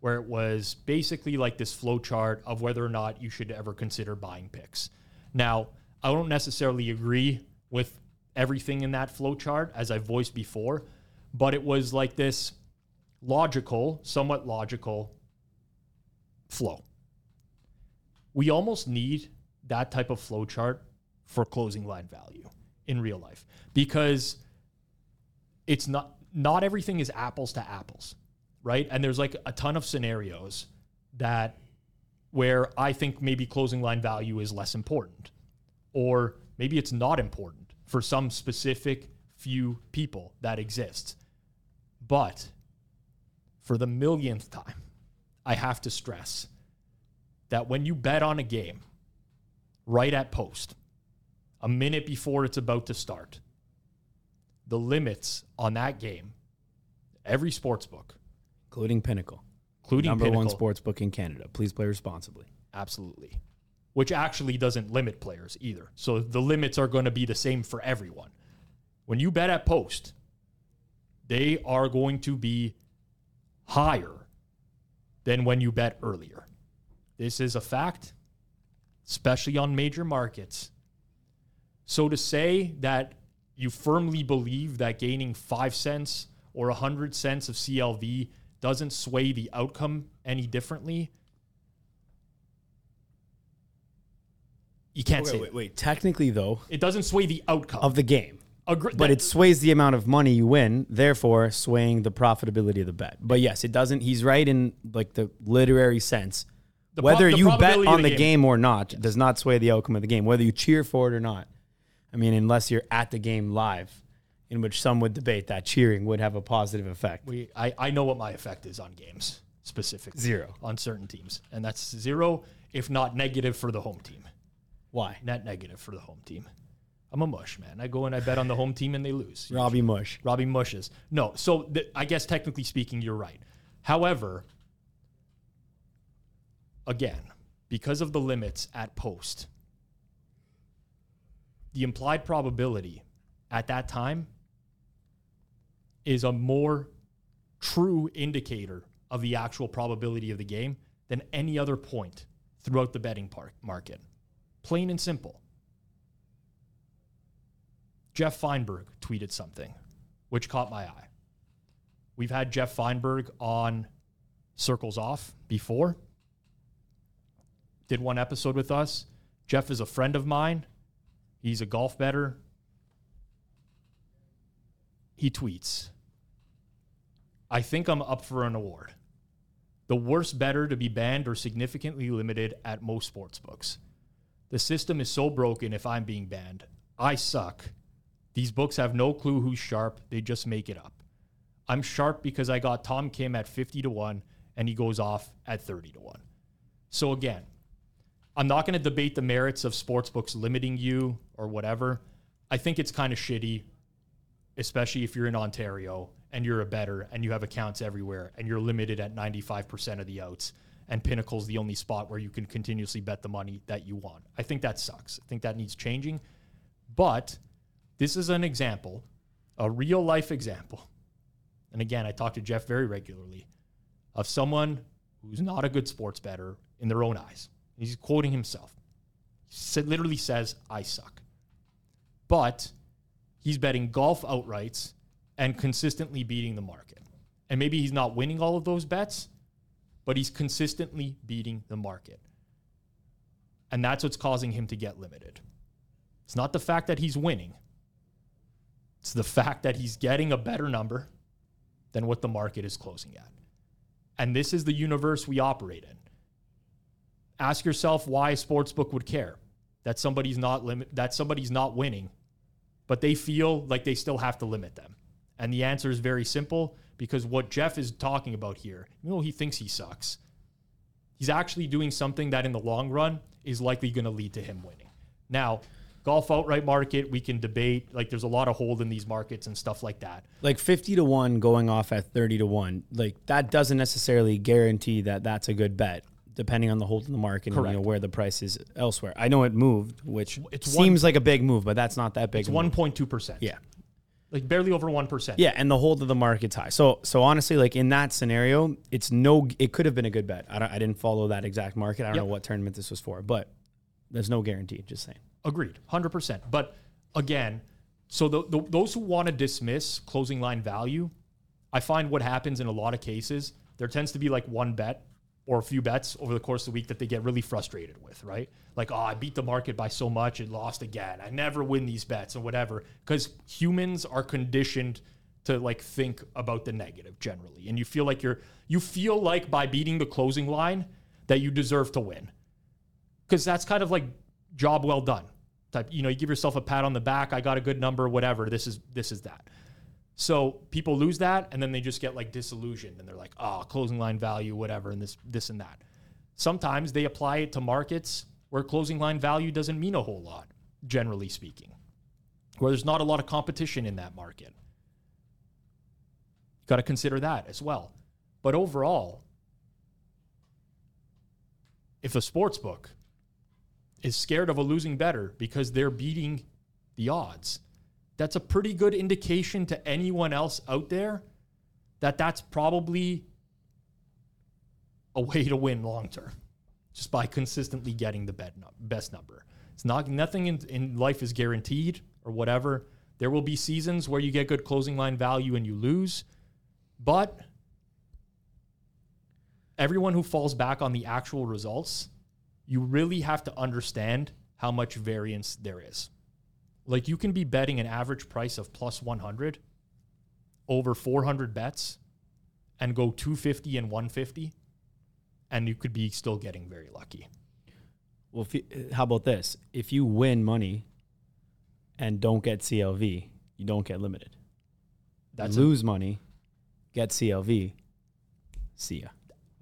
where it was basically like this flow chart of whether or not you should ever consider buying picks. Now, I don't necessarily agree with everything in that flow chart, as I voiced before, but it was like this logical, somewhat logical flow. We almost need that type of flow chart for closing line value in real life because it's not not everything is apples to apples, right? And there's like a ton of scenarios that where I think maybe closing line value is less important or maybe it's not important for some specific few people that exists. But for the millionth time, I have to stress that when you bet on a game right at post, a minute before it's about to start, the limits on that game, every sports book, including Pinnacle, including number one Pinnacle, sports book in Canada. Please play responsibly. absolutely, which actually doesn't limit players either. So the limits are going to be the same for everyone. When you bet at post, they are going to be higher than when you bet earlier. This is a fact, especially on major markets. So to say that you firmly believe that gaining five cents or a hundred cents of CLV doesn't sway the outcome any differently, you can't say Wait, wait, wait. Technically, though, it doesn't sway the outcome of the game. Agre- But that- it sways the amount of money you win, therefore swaying the profitability of the bet. But yes, it doesn't. He's right in like the literary sense. The Whether the you bet on the game. game. or not does not sway the outcome of the game. Whether you cheer for it or not. I mean, unless you're at the game live, in which some would debate that cheering would have a positive effect. we I, I know what my effect is on games specifically Zero. on certain teams and that's zero if not negative for the home team Why? net negative for the home team i'm a mush man i go and i bet on the home team and they lose Robbie Mush. robbie mushes no so th- i guess technically speaking you're right however again because of the limits at post the implied probability at that time is a more true indicator of the actual probability of the game than any other point throughout the betting par- market. Plain and simple. Jeff Feinberg tweeted something which caught my eye. We've had Jeff Feinberg on Circles Off before. Did one episode with us. Jeff is a friend of mine. He's a golf bettor. He tweets, I think I'm up for an award. The worst bettor to be banned or significantly limited at most sports books. The system is so broken if I'm being banned. I suck. These books have no clue who's sharp, they just make it up. I'm sharp because I got Tom Kim at 50 to 1 and he goes off at 30 to 1. So again, I'm not going to debate the merits of sportsbooks limiting you or whatever. I think it's kind of shitty, especially if you're in Ontario and you're a bettor and you have accounts everywhere and you're limited at 95% of the outs and Pinnacle's the only spot where you can continuously bet the money that you want. I think that sucks. I think that needs changing. But this is an example, a real life example. And again, I talk to Jeff very regularly of someone who's not a good sports bettor in their own eyes. He's quoting himself. He literally says, I suck. But he's betting golf outrights and consistently beating the market. And maybe he's not winning all of those bets, but he's consistently beating the market. And that's what's causing him to get limited. It's not the fact that he's winning, it's the fact that he's getting a better number than what the market is closing at. And this is the universe we operate in. Ask yourself why a sportsbook would care that somebody's not limit that somebody's not winning, but they feel like they still have to limit them. And the answer is very simple because what Jeff is talking about here, you know, he thinks he sucks. He's actually doing something that in the long run is likely going to lead to him winning. Now, golf outright market, we can debate. Like there's a lot of hold in these markets and stuff like that. Like 50 to 1 going off at 30 to 1. Like that doesn't necessarily guarantee that that's a good bet depending on the hold in the market and you know where the price is elsewhere. I know it moved, which one- seems like a big move, but that's not that big. It's 1.2%. Yeah. Like barely over 1%. Yeah, and the hold of the market's high. So, so honestly, like in that scenario, it's no. It could have been a good bet. I, don't, I didn't follow that exact market. I don't Yep. know what tournament this was for, but there's no guarantee. Just saying. Agreed, hundred percent. But again, so the, the, those who want to dismiss closing line value, I find what happens in a lot of cases, there tends to be like one bet or a few bets over the course of the week that they get really frustrated with, right? Like, oh, I beat the market by so much, and lost again. I never win these bets and whatever, because humans are conditioned to like think about the negative generally, and you feel like you're you feel like by beating the closing line that you deserve to win because that's kind of like job well done type you know you give yourself a pat on the back i got a good number whatever this is this is that so people lose that and then they just get like disillusioned and they're like oh closing line value whatever and this this and that. Sometimes they apply it to markets where closing line value doesn't mean a whole lot generally speaking where there's not a lot of competition in that market. You got to consider that as well. But overall if a sports book is scared of a losing bettor because they're beating the odds, that's a pretty good indication to anyone else out there that that's probably a way to win long term, just by consistently getting the best number. It's not nothing in, in life is guaranteed or whatever. There will be seasons where you get good closing line value and you lose, but everyone who falls back on the actual results, you really have to understand how much variance there is. Like you can be betting an average price of plus 100 over 400 bets and go 250 and 150 and you could be still getting very lucky. Well, if you, how about this? If you win money and don't get CLV, you don't get limited. That's a, Lose money, get CLV. See ya.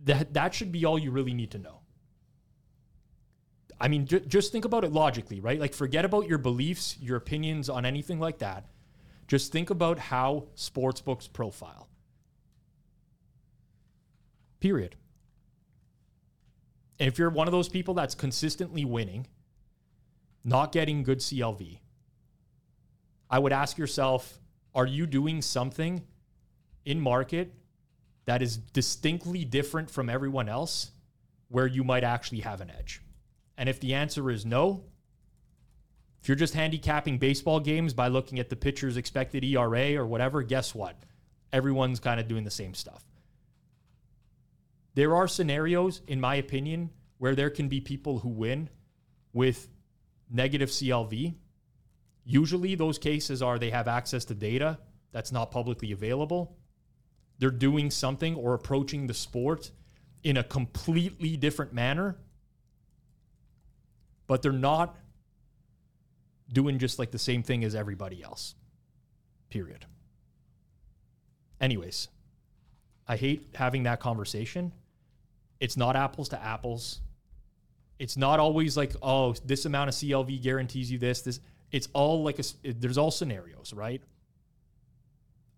that that should be all you really need to know. I mean, ju- just think about it logically, right? Like, forget about your beliefs, your opinions on anything like that. Just think about how sports books profile. Period. And if you're one of those people that's consistently winning, not getting good CLV, I would ask yourself, are you doing something in market that is distinctly different from everyone else where you might actually have an edge? And if the answer is no, if you're just handicapping baseball games by looking at the pitcher's expected ERA or whatever, guess what? Everyone's kind of doing the same stuff. There are scenarios, in my opinion, where there can be people who win with negative CLV. Usually, those cases are they have access to data that's not publicly available they're doing something or approaching the sport in a completely different manner, but they're not doing just like the same thing as everybody else. Period. Anyways, I hate having that conversation. It's not apples to apples. It's not always like, oh, this amount of CLV guarantees you this. This. It's all like a There's all scenarios, right?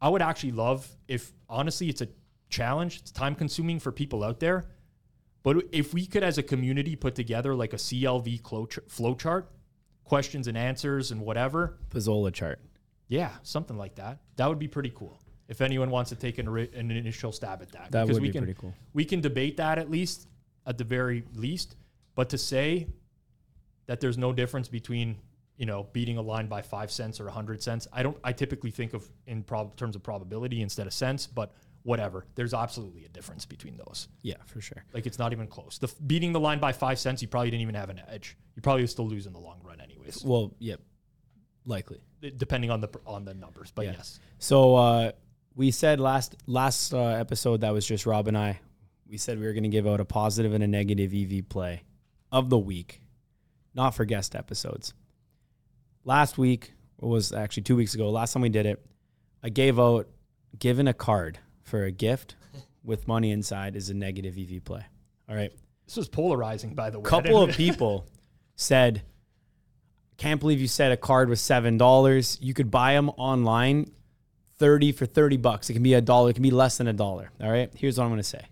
I would actually love if honestly it's a challenge, it's time consuming for people out there. But if we could as a community put together like a CLV flow, chart, questions and answers and whatever, Pizzola chart. yeah, something like that. That would be pretty cool. If anyone wants to take an, an initial stab at that, That Because would we be can, pretty cool. We can debate that at least, at the very least. But to say that there's no difference between you know beating a line by five cents or a hundred cents, I don't. I typically think of in prob- terms of probability instead of cents, but whatever. There's absolutely a difference between those. Yeah, for sure. Like it's not even close. The f- beating the line by five cents, you probably didn't even have an edge. You probably still lose in the long run, anyways, Well, yep, likely. depending on the on the numbers. But Yeah. yes. So uh, we said last last uh, episode that was just Rob and I. We said we were going to give out a positive and a negative EV play of the week, not for guest episodes. Last week was actually two weeks ago. Last time we did it, I gave out given a card for a gift with money inside is a negative EV play. All right. This was polarizing, by the way. I couple of people said Can't believe you said a card was seven dollars. You could buy them online, thirty for thirty bucks. It can be a dollar. It can be less than a dollar. All right. Here's what I'm gonna say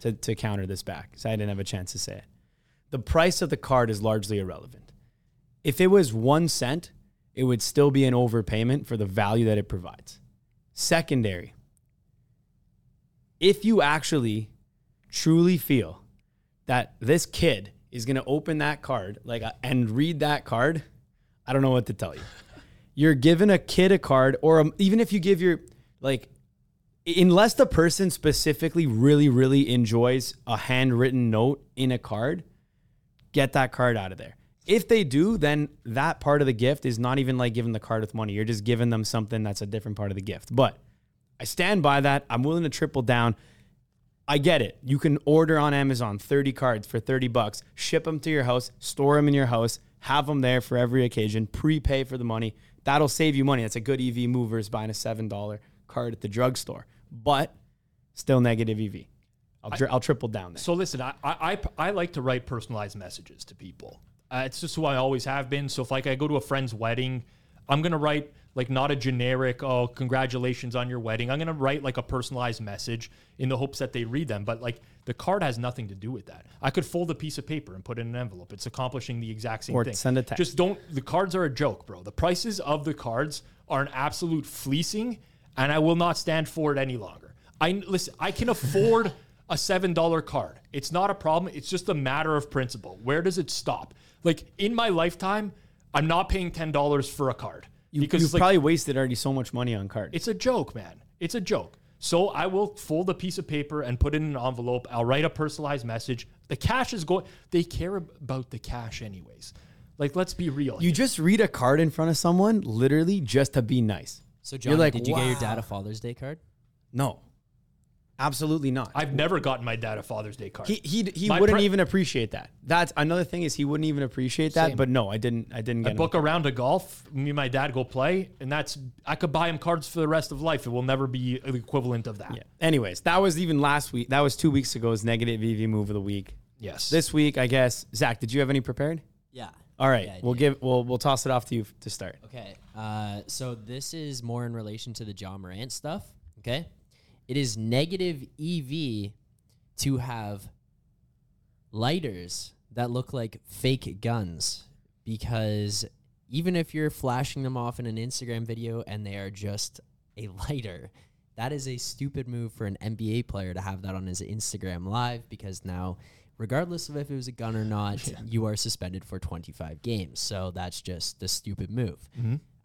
to to counter this back, because I didn't have a chance to say it. The price of the card is largely irrelevant. If it was one cent, it would still be an overpayment for the value that it provides. Secondary, if you actually truly feel that this kid is going to open that card like uh, and read that card, I don't know what to tell you. You're giving a kid a card or um, even if you give your like unless the person specifically really really enjoys a handwritten note in a card, get that card out of there. If they do, then that part of the gift is not even like giving the card with money. You're just giving them something that's a different part of the gift. But I stand by that. I'm willing to triple down. I get it. You can order on Amazon 30 cards for 30 bucks, ship them to your house, store them in your house, have them there for every occasion, prepay for the money. That'll save you money. That's a good EV move versus buying a $7 card at the drugstore. But still negative EV. I'll, tri- I'll triple down there. So listen, I, I I I like to write personalized messages to people. Uh, it's just who I always have been. So if like I go to a friend's wedding, I'm gonna write like not a generic oh congratulations on your wedding. I'm gonna write like a personalized message in the hopes that they read them. But like the card has nothing to do with that. I could fold a piece of paper and put it in an envelope. It's accomplishing the exact same Or thing. send a text. Just don't. The cards are a joke, bro. The prices of the cards are an absolute fleecing, and I will not stand for it any longer. I listen. I can afford a seven dollar card. It's not a problem. It's just a matter of principle. Where does it stop? Like in my lifetime, I'm not paying ten dollars for a card You, because you've like, probably wasted already so much money on cards. it's a joke, man. It's a joke. So I will fold a piece of paper and put it in an envelope. I'll write a personalized message. The cash is going. They care about the cash anyways. Like let's be real. You just read a card in front of someone, literally just to be nice. So, John, like, did you get your dad a Father's Day card? No, absolutely not. I've never gotten my dad a Father's Day card. he he, he My wouldn't pre- even appreciate that. That's another thing is he wouldn't even appreciate that. Same. But no, I didn't. I didn't I get him. book around a round of golf. Me and my dad go play, and that's I could buy him cards for the rest of life. It will never be the equivalent of that. Yeah. Anyways, that was even last week. That was two weeks ago. ago's negative EV move of the week. Yes. This week, I guess. Zack, did you have any prepared? Yeah. All right, Yeah, I we'll did. give. We'll we'll toss it off to you to start. Okay. Uh, so this is more in relation to the Ja Morant stuff. Okay. It is negative EV to have lighters that look like fake guns because even if you're flashing them off in an Instagram video and they are just a lighter, that is a stupid move for an NBA player to have that on his Instagram live because now, regardless of if it was a gun or not, you are suspended for 25 games. So that's just the stupid move.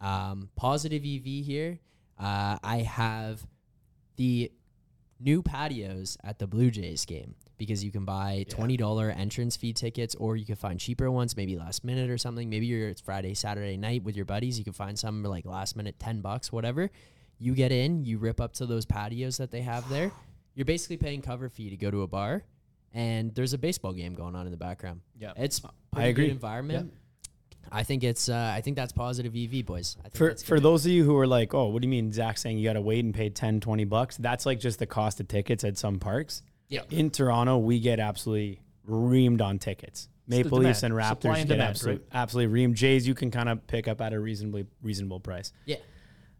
Um, positive EV here. Uh, I have the new patios at the Blue Jays game because you can buy twenty dollar entrance fee tickets, or you can find cheaper ones, maybe last minute or something. Maybe you're it's Friday, Saturday night with your buddies. You can find some like last minute, ten bucks, whatever. You get in, you rip up to those patios that they have there. You're basically paying cover fee to go to a bar, and there's a baseball game going on in the background. Yeah. it's uh, I pretty agree. Good environment. I think it's uh, I think that's positive EV boys. I think For for those of you who are like, oh, what do you mean Zack saying you got to wait and pay 10, 20 bucks? That's like just the cost of tickets at some parks. Yeah. In Toronto, we get absolutely reamed on tickets. Maple Leafs and demand. Supply Raptors and get demand, absolutely, absolutely reamed. Jays you can kind of pick up at a reasonably reasonable price. yeah.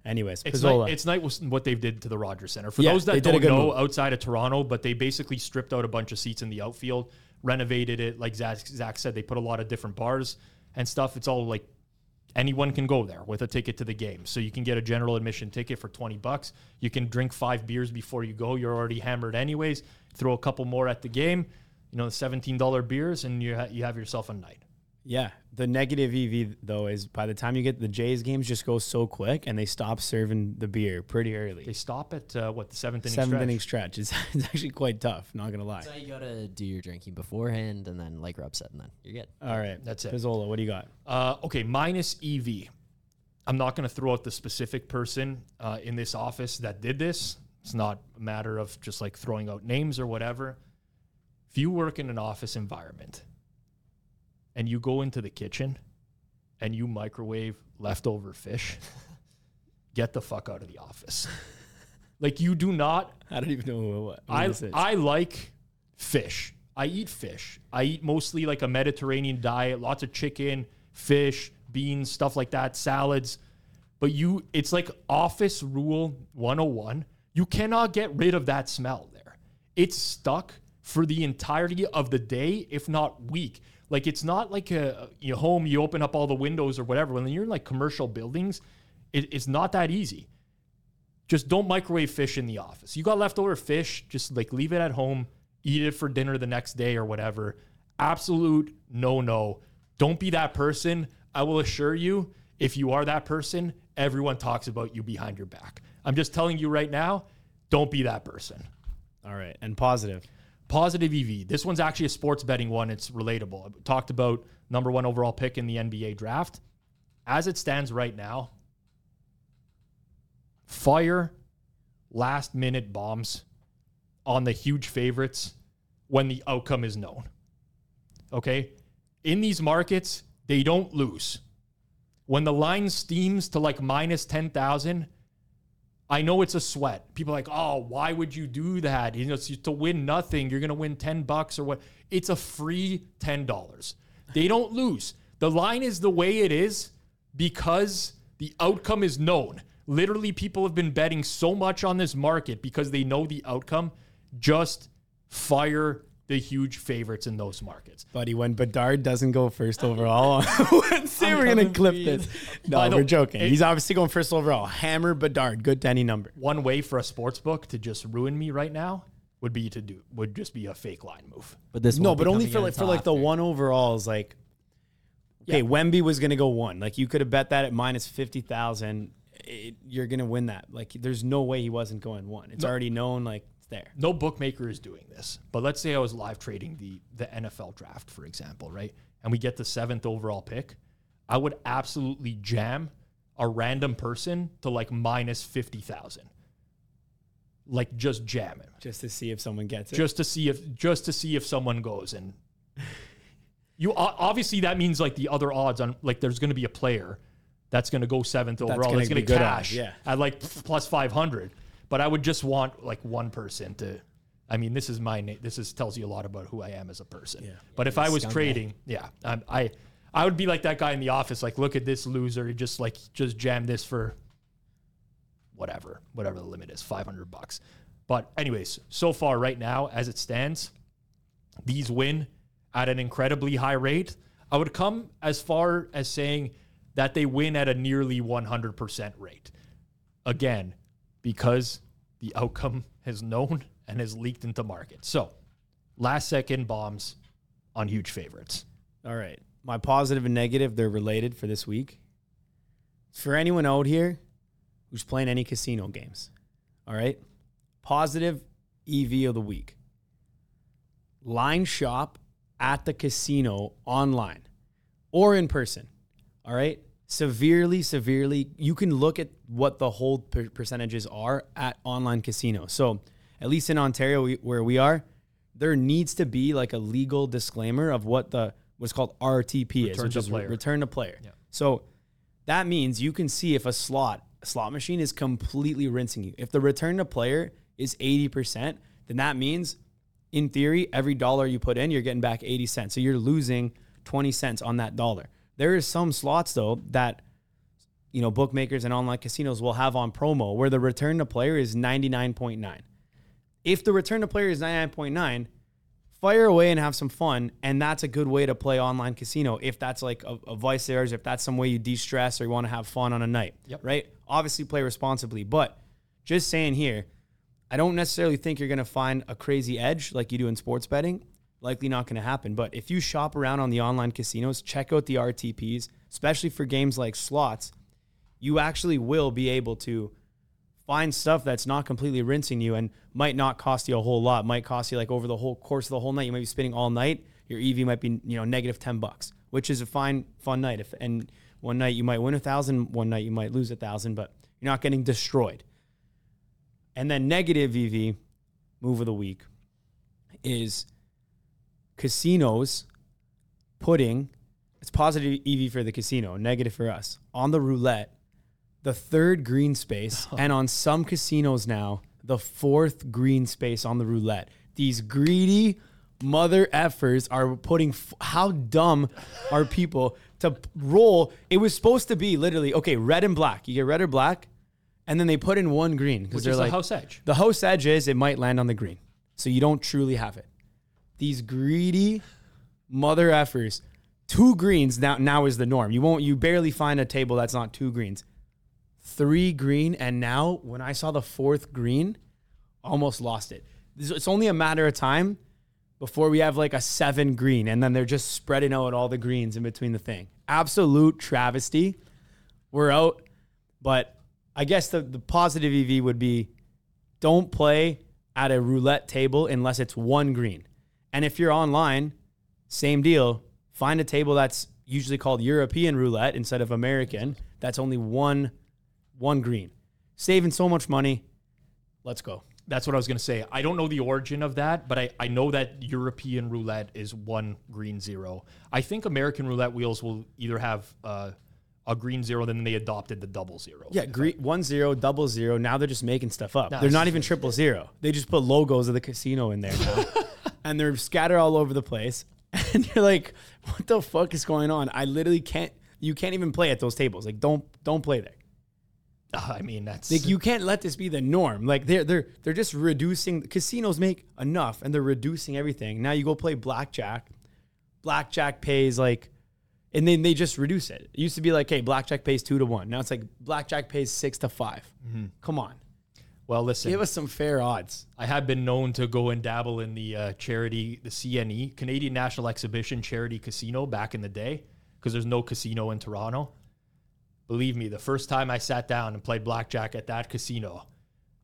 Anyways, It's Pizzola. nice, it's nice what they've did to the Rogers Center. For Yeah, those that did a don't know, move. outside of Toronto, but they basically stripped out a bunch of seats in the outfield, renovated it. Like Zack, Zack said, they put a lot of different bars and stuff. It's all like anyone can go there with a ticket to the game. So you can get a general admission ticket for 20 bucks. You can drink five beers before you go. You're already hammered anyways. Throw a couple more at the game, you know, the $17 beers, and you, ha- you have yourself a night. Yeah, the negative EV though is by the time you get the Jays games, just go so quick, and they stop serving the beer pretty early. They stop at, uh, what, the seventh inning Seventh stretch? inning stretch is it's actually quite tough. Not gonna lie. So you gotta do your drinking beforehand, and then like Rob said, and then you're good. All right, That's it. Pizzola, what do you got? Uh, okay, minus EV. I'm not going to throw out the specific person uh, in this office that did this. It's not a matter of just like throwing out names or whatever. If you work in an office environment and you go into the kitchen and you microwave leftover fish, get the fuck out of the office. like you do not I don't even know what, I. I like fish. I eat fish. I eat mostly like a Mediterranean diet, lots of chicken, fish, beans, stuff like that, salads. But you, it's like office rule 101. You cannot get rid of that smell there. It's stuck for the entirety of the day, if not week. Like it's not like a you home, you open up all the windows or whatever. When you're in like commercial buildings, it, it's not that easy. Just don't microwave fish in the office. You got leftover fish, just like leave it at home, eat it for dinner the next day or whatever. Absolute no no. Don't be that person. I will assure you, if you are that person, everyone talks about you behind your back. I'm just telling you right now, don't be that person. All right. And positive. Positive EV. This one's actually a sports betting one. It's relatable. I talked about number one overall pick in the NBA draft. As it stands right now, fire last minute bombs on the huge favorites when the outcome is known. Okay? In these markets, they don't lose. When the line steams to like minus 10,000, I know it's a sweat. People are like, oh, why would you do that? You know, to win nothing. You're going to win 10 bucks or what. It's a free $10. They don't lose. The line is the way it is because the outcome is known. Literally, people have been betting so much on this market because they know the outcome. Just fire the huge favorites in those markets. Buddy, when Bedard doesn't go first overall on Wednesday, we're going to clip this. No, By we're joking. it- He's obviously going first overall. Hammer Bedard, good to any number. One way for a sports book to just ruin me right now would be to do would just be a fake line move. But this No, but only for like for like the one overall is like okay, Wemby was gonna go one. Like you could have bet that at minus fifty thousand. You're gonna win that. Like there's no way he wasn't going one. It's already known. Like it's there. No bookmaker is doing this. But let's say I was live trading the the NFL draft, for example, right? And we get the seventh overall pick. I would absolutely jam a random person to like minus fifty thousand. Like just jam him. Just to see if someone gets it. just to see if just to see if someone goes and you obviously that means like the other odds on like there's going to be a player that's going to go seventh overall gonna that's going to good cash odds, yeah. at like plus 500 but i would just want like one person to i mean this is my name this is tells you a lot about who i am as a person Yeah. but if i was scumbag. trading yeah i i would be like that guy in the office like look at this loser he just like just jam this for whatever, whatever the limit is, 500 bucks. But anyways, so far right now as it stands, these win at an incredibly high rate. I would come as far as saying that they win at a nearly 100% rate. Again, because the outcome has known and has leaked into market. So, last second bombs on huge favorites. All right. My positive and negative, they're related for this week. For anyone out here who's playing any casino games, all right? Positive EV of the week. Line shop at the casino online or in person, all right? Severely, severely, you can look at what the hold per- percentages are at online casinos. So, at least in Ontario, we, where we are, there needs to be like a legal disclaimer of what the what's called RTP is, Return which to is player. return to player. So that means you can see if a slot a slot machine is completely rinsing you. If the return to player is 80%, then that means in theory every dollar you put in you're getting back 80 cents. So you're losing 20 cents on that dollar. There is some slots though that you know bookmakers and online casinos will have on promo where the return to player is 99.9. If the return to player is 99.9, fire away and have some fun. And that's a good way to play online casino if that's like a, a vice there, if that's some way you de stress or you want to have fun on a night. Yep. Right? Obviously, play responsibly. But just saying here, I don't necessarily think you're going to find a crazy edge like you do in sports betting. Likely not going to happen. But if you shop around on the online casinos, check out the RTPs, especially for games like slots, you actually will be able to find stuff that's not completely rinsing you and might not cost you a whole lot. Might cost you like over the whole course of the whole night. You might be spending all night. Your EV might be you know negative ten bucks, which is a fine fun night. If and one night you might win a thousand, one night you might lose a thousand, but you're not getting destroyed. And then negative EV move of the week is casinos putting it's positive EV for the casino, negative for us on the roulette the third green space, and on some casinos now, the fourth green space on the roulette. These greedy mother effers are putting. F- how dumb are people to roll. It was supposed to be literally okay, red and black. You get red or black, and then they put in one green because Which they're is like the house edge. the house edge is it might land on the green, so you don't truly have it. These greedy mother effers, two greens now now is the norm. You won't you barely find a table that's not two greens, three green, and now when I saw the fourth green, almost lost it. It's only a matter of time before we have like a seven green, and then they're just spreading out all the greens in between the thing. Absolute travesty. We're out, but I guess the, the positive EV would be don't play at a roulette table unless it's one green. And if you're online, same deal. Find a table that's usually called European roulette instead of American. That's only one one green. Saving so much money. Let's go. That's what I was going to say. I don't know the origin of that, but I, I know that European roulette is one green zero. I think American roulette wheels will either have uh, a green zero, then they adopted the double zero. Yeah, green, one zero, double zero. Now they're just making stuff up. No, they're not even triple zero. They just put logos of the casino in there now, and they're scattered all over the place. And you're like, what the fuck is going on? I literally can't. You can't even play at those tables. Like, don't don't play there. Uh, I mean, that's. Like, you can't let this be the norm. Like, they're they're they're just reducing. Casinos make enough, and they're reducing everything. Now you go play blackjack. Blackjack pays like and then they just reduce it. It used to be like, hey, blackjack pays two to one. Now it's like blackjack pays six to 5 mm-hmm. Come on, well, listen. give us some fair odds. I have been known to go and dabble in the uh, charity, the CNE, Canadian National Exhibition Charity Casino, back in the day, because there's no casino in Toronto. Believe me, the first time I sat down and played blackjack at that casino,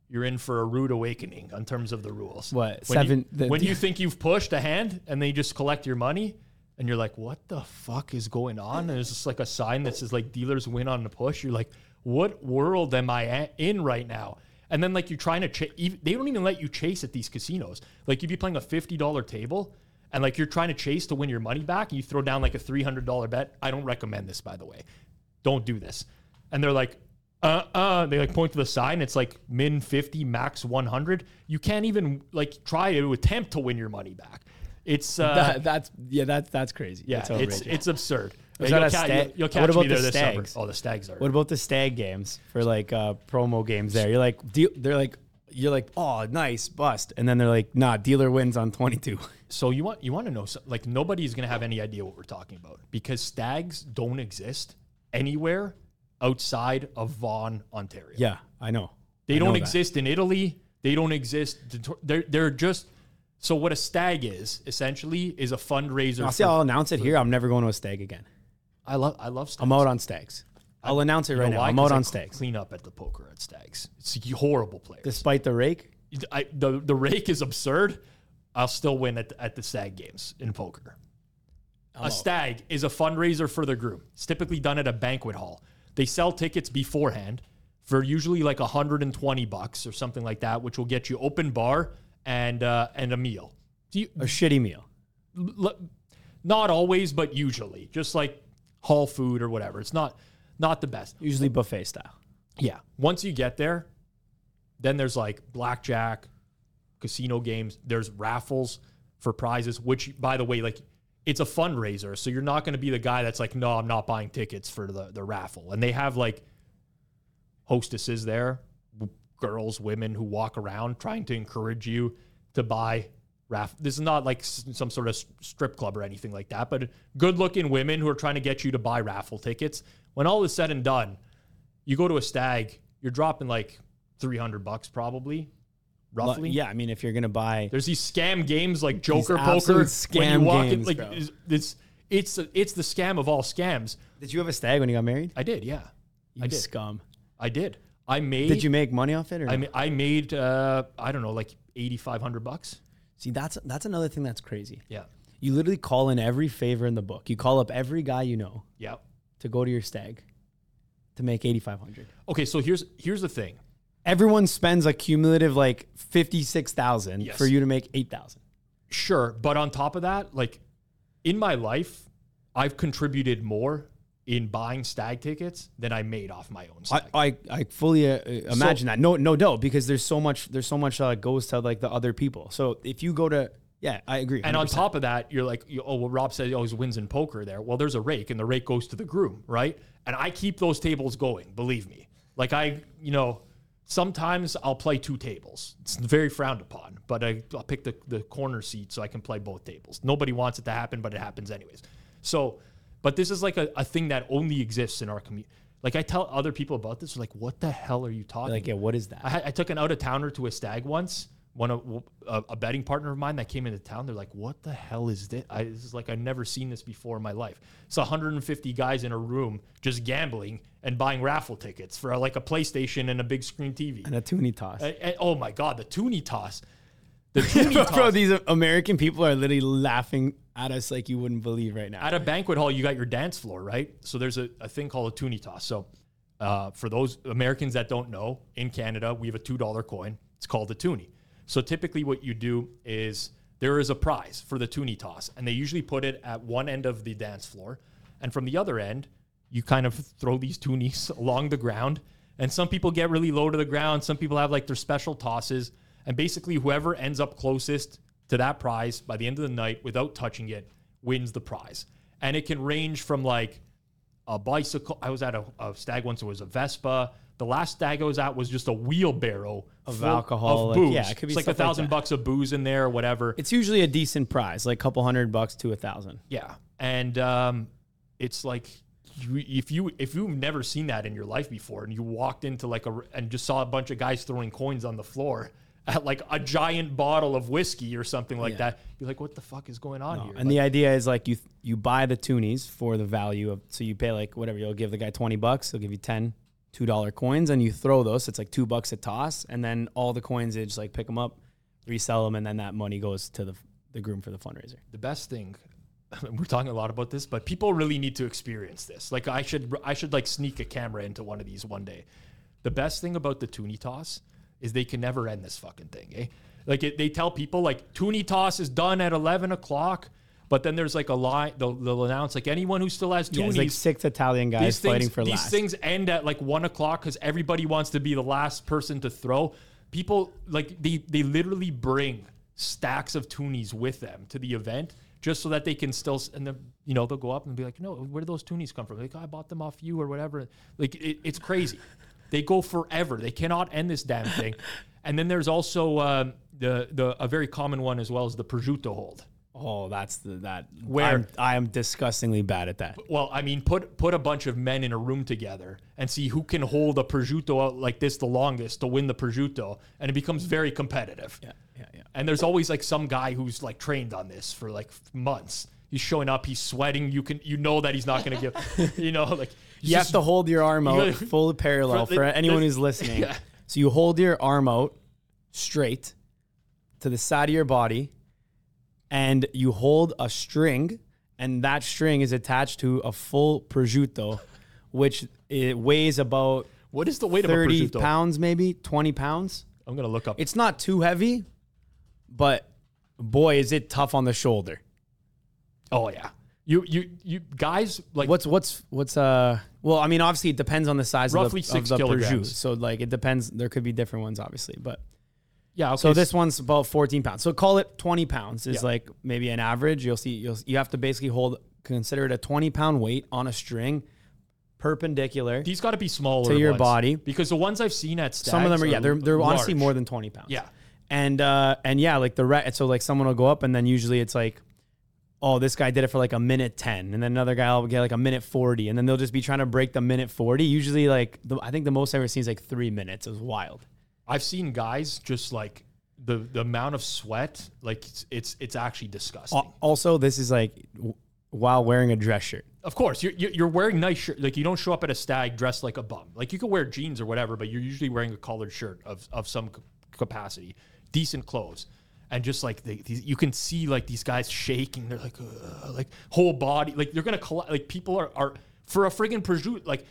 you're in for a rude awakening in terms of the rules. What, When seven- You, the- when you think you've pushed a hand and they just collect your money, and you're like, "What the fuck is going on?" And there's just like a sign that says like dealers win on the push. You're like, "What world am I in right now?" And then like you're trying to chase. They don't even let you chase at these casinos. Like if you're playing a fifty dollar table. And like you're trying to chase to win your money back, and you throw down like a three hundred dollar bet. I don't recommend this, by the way. Don't do this. And they're like, uh, uh. They like point to the sign. And it's like min fifty, max one hundred. You can't even like try to attempt to win your money back. It's uh, That, that's yeah, that's that's crazy. yeah, That's it's it's absurd. That a ca- stag- you'll- you'll what about me there the this summer. stags? Oh, the stags are. What about the stag games for like uh, promo games? There, you're like, deal, they're like, you're like, oh, nice bust, and then they're like, nah, dealer wins on 22. So you want you want to know like nobody's gonna have any idea what we're talking about because stags don't exist anywhere outside of Vaughan, Ontario. yeah, I know. They I don't that. exist in Italy. They don't exist. They're they're just so what a stag is essentially is a fundraiser. I'll see. for- I'll announce it here. I'm never going to a stag again. I love I love stags. I'm out on stags. I'll announce it right now. I'm out on stags. Clean up at the poker at stags. It's a horrible players. Despite the rake, I, the the rake is absurd. I'll still win at the, at the stag games in poker. a stag is a fundraiser for the group. It's typically done at a banquet hall. They sell tickets beforehand for usually like 120 bucks or something like that, which will get you open bar and uh, and a meal. Do you, a shitty meal. l- not always, but usually, just like hall food or whatever. It's not not the best. Usually buffet style. Yeah. Once you get there, then there's like blackjack, casino games. There's raffles for prizes, which, by the way, like it's a fundraiser. So you're not going to be the guy that's like, no, I'm not buying tickets for the, the raffle. And they have like hostesses there, girls, women who walk around trying to encourage you to buy raff. This is not like some sort of strip club or anything like that, but good looking women who are trying to get you to buy raffle tickets. When all is said and done, you go to a stag, you're dropping like 300 bucks probably, roughly. Yeah, I mean, if you're gonna buy, There's these scam games like Joker Poker. scam walk in, games, like bro. it's, it's it's the scam of all scams. did you have a stag when you got married? I did, yeah, You I did. scum. I did. I made. Did you make money off it? Or I no? ma- I made uh, I don't know like 8,500 bucks. See, that's that's another thing that's crazy. Yeah, You literally call in every favor in the book. You call up every guy you know yeah. to go to your stag to make 8500. Okay, so here's here's the thing. Everyone spends a cumulative like 56,000 Yes. for you to make 8,000. Sure, but on top of that, like in my life, I've contributed more in buying stag tickets than I made off my own I, stag. I, I fully uh, imagine that. No, no doubt, because there's so much, there's so much uh, goes to like the other people. So if you go to Yeah, I agree. And on top of that, you're like, you, oh, well, Rob said he always wins in poker there. Well, there's a rake, and the rake goes to the groom, right? And I keep those tables going, believe me. Like, I, you know, sometimes I'll play two tables. It's very frowned upon, but I, I'll pick the, the corner seat so I can play both tables. Nobody wants it to happen, but it happens anyways. So, but this is like a, a thing that only exists in our community. Like, I tell other people about this, like, what the hell are you talking like, yeah, what is that? I, I took an out of towner to a stag once. One of a, a betting partner of mine that came into town. They're like, "What the hell is this? I, this is like I've never seen this before in my life." It's 150 guys in a room just gambling and buying raffle tickets for like a PlayStation and a big screen TV. and a toonie toss. And- and- oh my god, the toonie toss! Toss. Bro, these American people are literally laughing at us like you wouldn't believe right now. at a banquet hall, you got your dance floor, right? So there's a, a thing called a toonie toss. So uh, for those Americans that don't know, in Canada, we have a $2 coin. It's called a toonie. So typically what you do is there is a prize for the toonie toss, and they usually put it at one end of the dance floor. And from the other end, you kind of throw these toonies along the ground. And some people get really low to the ground. Some people have like their special tosses. And basically, whoever ends up closest to that prize by the end of the night without touching it wins the prize. And it can range from like a bicycle. I was at a, a stag once. It was a Vespa. The last stag I was at was just a wheelbarrow Of alcohol, of like, booze. yeah, it could be it's like a stuff like thousand bucks of booze in there or whatever. it's usually a decent prize, like a couple hundred bucks to a thousand. Yeah, and um, it's like you, if you if you've never seen that in your life before, and you walked into like a and just saw a bunch of guys throwing coins on the floor at like a giant bottle of whiskey or something like that, you're like, what the fuck is going on here? And the idea is like you you buy the toonies for the value of so you pay like whatever you'll give the guy twenty bucks, he'll give you 10 two dollar coins, and you throw those. It's like two bucks a toss, and then all the coins they just like pick them up, resell them, and then that money goes to the the groom for the fundraiser. the best thing we're talking a lot about this but people really need to experience this like i should i should like sneak a camera into one of these one day the best thing about the toonie toss is they can never end this fucking thing eh like it, they tell people like toonie toss is done at 11 o'clock but then there's like a line they'll, they'll announce like anyone who still has Yeah, toonies it's like six Italian guys these fighting things, for these last. things end at like one o'clock because everybody wants to be the last person to throw. People like they they literally bring stacks of toonies with them to the event just so that they can still and then you know they'll go up and be like, no, where do those toonies come from? Like "Oh, I bought them off you or whatever. Like it, it's crazy. They go forever. They cannot end this damn thing. and then there's also um, the the a very common one as well as the prosciutto hold. oh, that's the that Where- I'm, I am disgustingly bad at that. Well, I mean, put put a bunch of men in a room together and see who can hold a prosciutto out like this the longest to win the prosciutto, and it becomes very competitive. Yeah, yeah, yeah. And there's always like some guy who's like trained on this for like months. He's showing up, he's sweating. You can you know that he's not going to give, you know, like You have to hold your arm out full parallel For for, the- anyone the- who's listening. Yeah. So you hold your arm out straight to the side of your body, and you hold a string, and that string is attached to a full prosciutto, which it weighs about What is the weight of 30 pounds, maybe 20 pounds. I'm gonna look up. It's not too heavy, but boy, is it tough on the shoulder. oh yeah, you you you guys like What's what's what's uh well I mean obviously it depends on the size Roughly of the, six of the kilograms. so like it depends there could be different ones obviously but yeah. Okay, so this one's about 14 pounds so call it 20 pounds is Yeah. like maybe an average you'll see you'll you have to basically hold consider it a 20 pound weight on a string perpendicular these got to be smaller to your ones, body. because the ones I've seen at some of them are Stags yeah they're they're honestly more than 20 pounds Yeah. and uh and yeah like the re- so like someone will go up and then usually it's like oh this guy did it for like a minute 10 and then another guy will get like a minute 40 and then they'll just be trying to break the minute 40 usually like the, i think the most i've ever seen is like three minutes it was wild I've seen guys just like the the amount of sweat, like it's it's, it's actually disgusting. Al- also this is like w- while wearing a dress shirt of course, you're you're you're wearing nice shirt. Like you don't show up at a stag dressed like a bum. Like you could wear jeans or whatever, but you're usually wearing a collared shirt of of some c- capacity, decent clothes. And just like these, you can see like these guys shaking, they're like, uh, like whole body, like they're gonna colla- like people are are for a friggin' prosciutto, like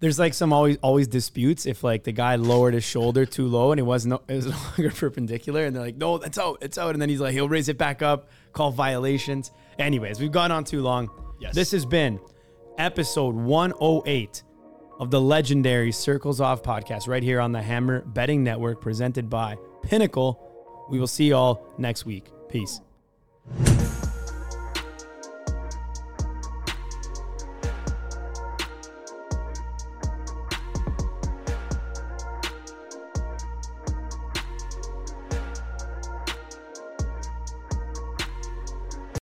there's like some always always disputes if like the guy lowered his shoulder too low and it was no it was no longer perpendicular and they're like no that's out it's out. And then he's like he'll raise it back up call violations. Anyways we've gone on too long. Yes. this has been episode 108 of the legendary circles off podcast right here on the hammer betting network presented by pinnacle we will see you all next week. Peace.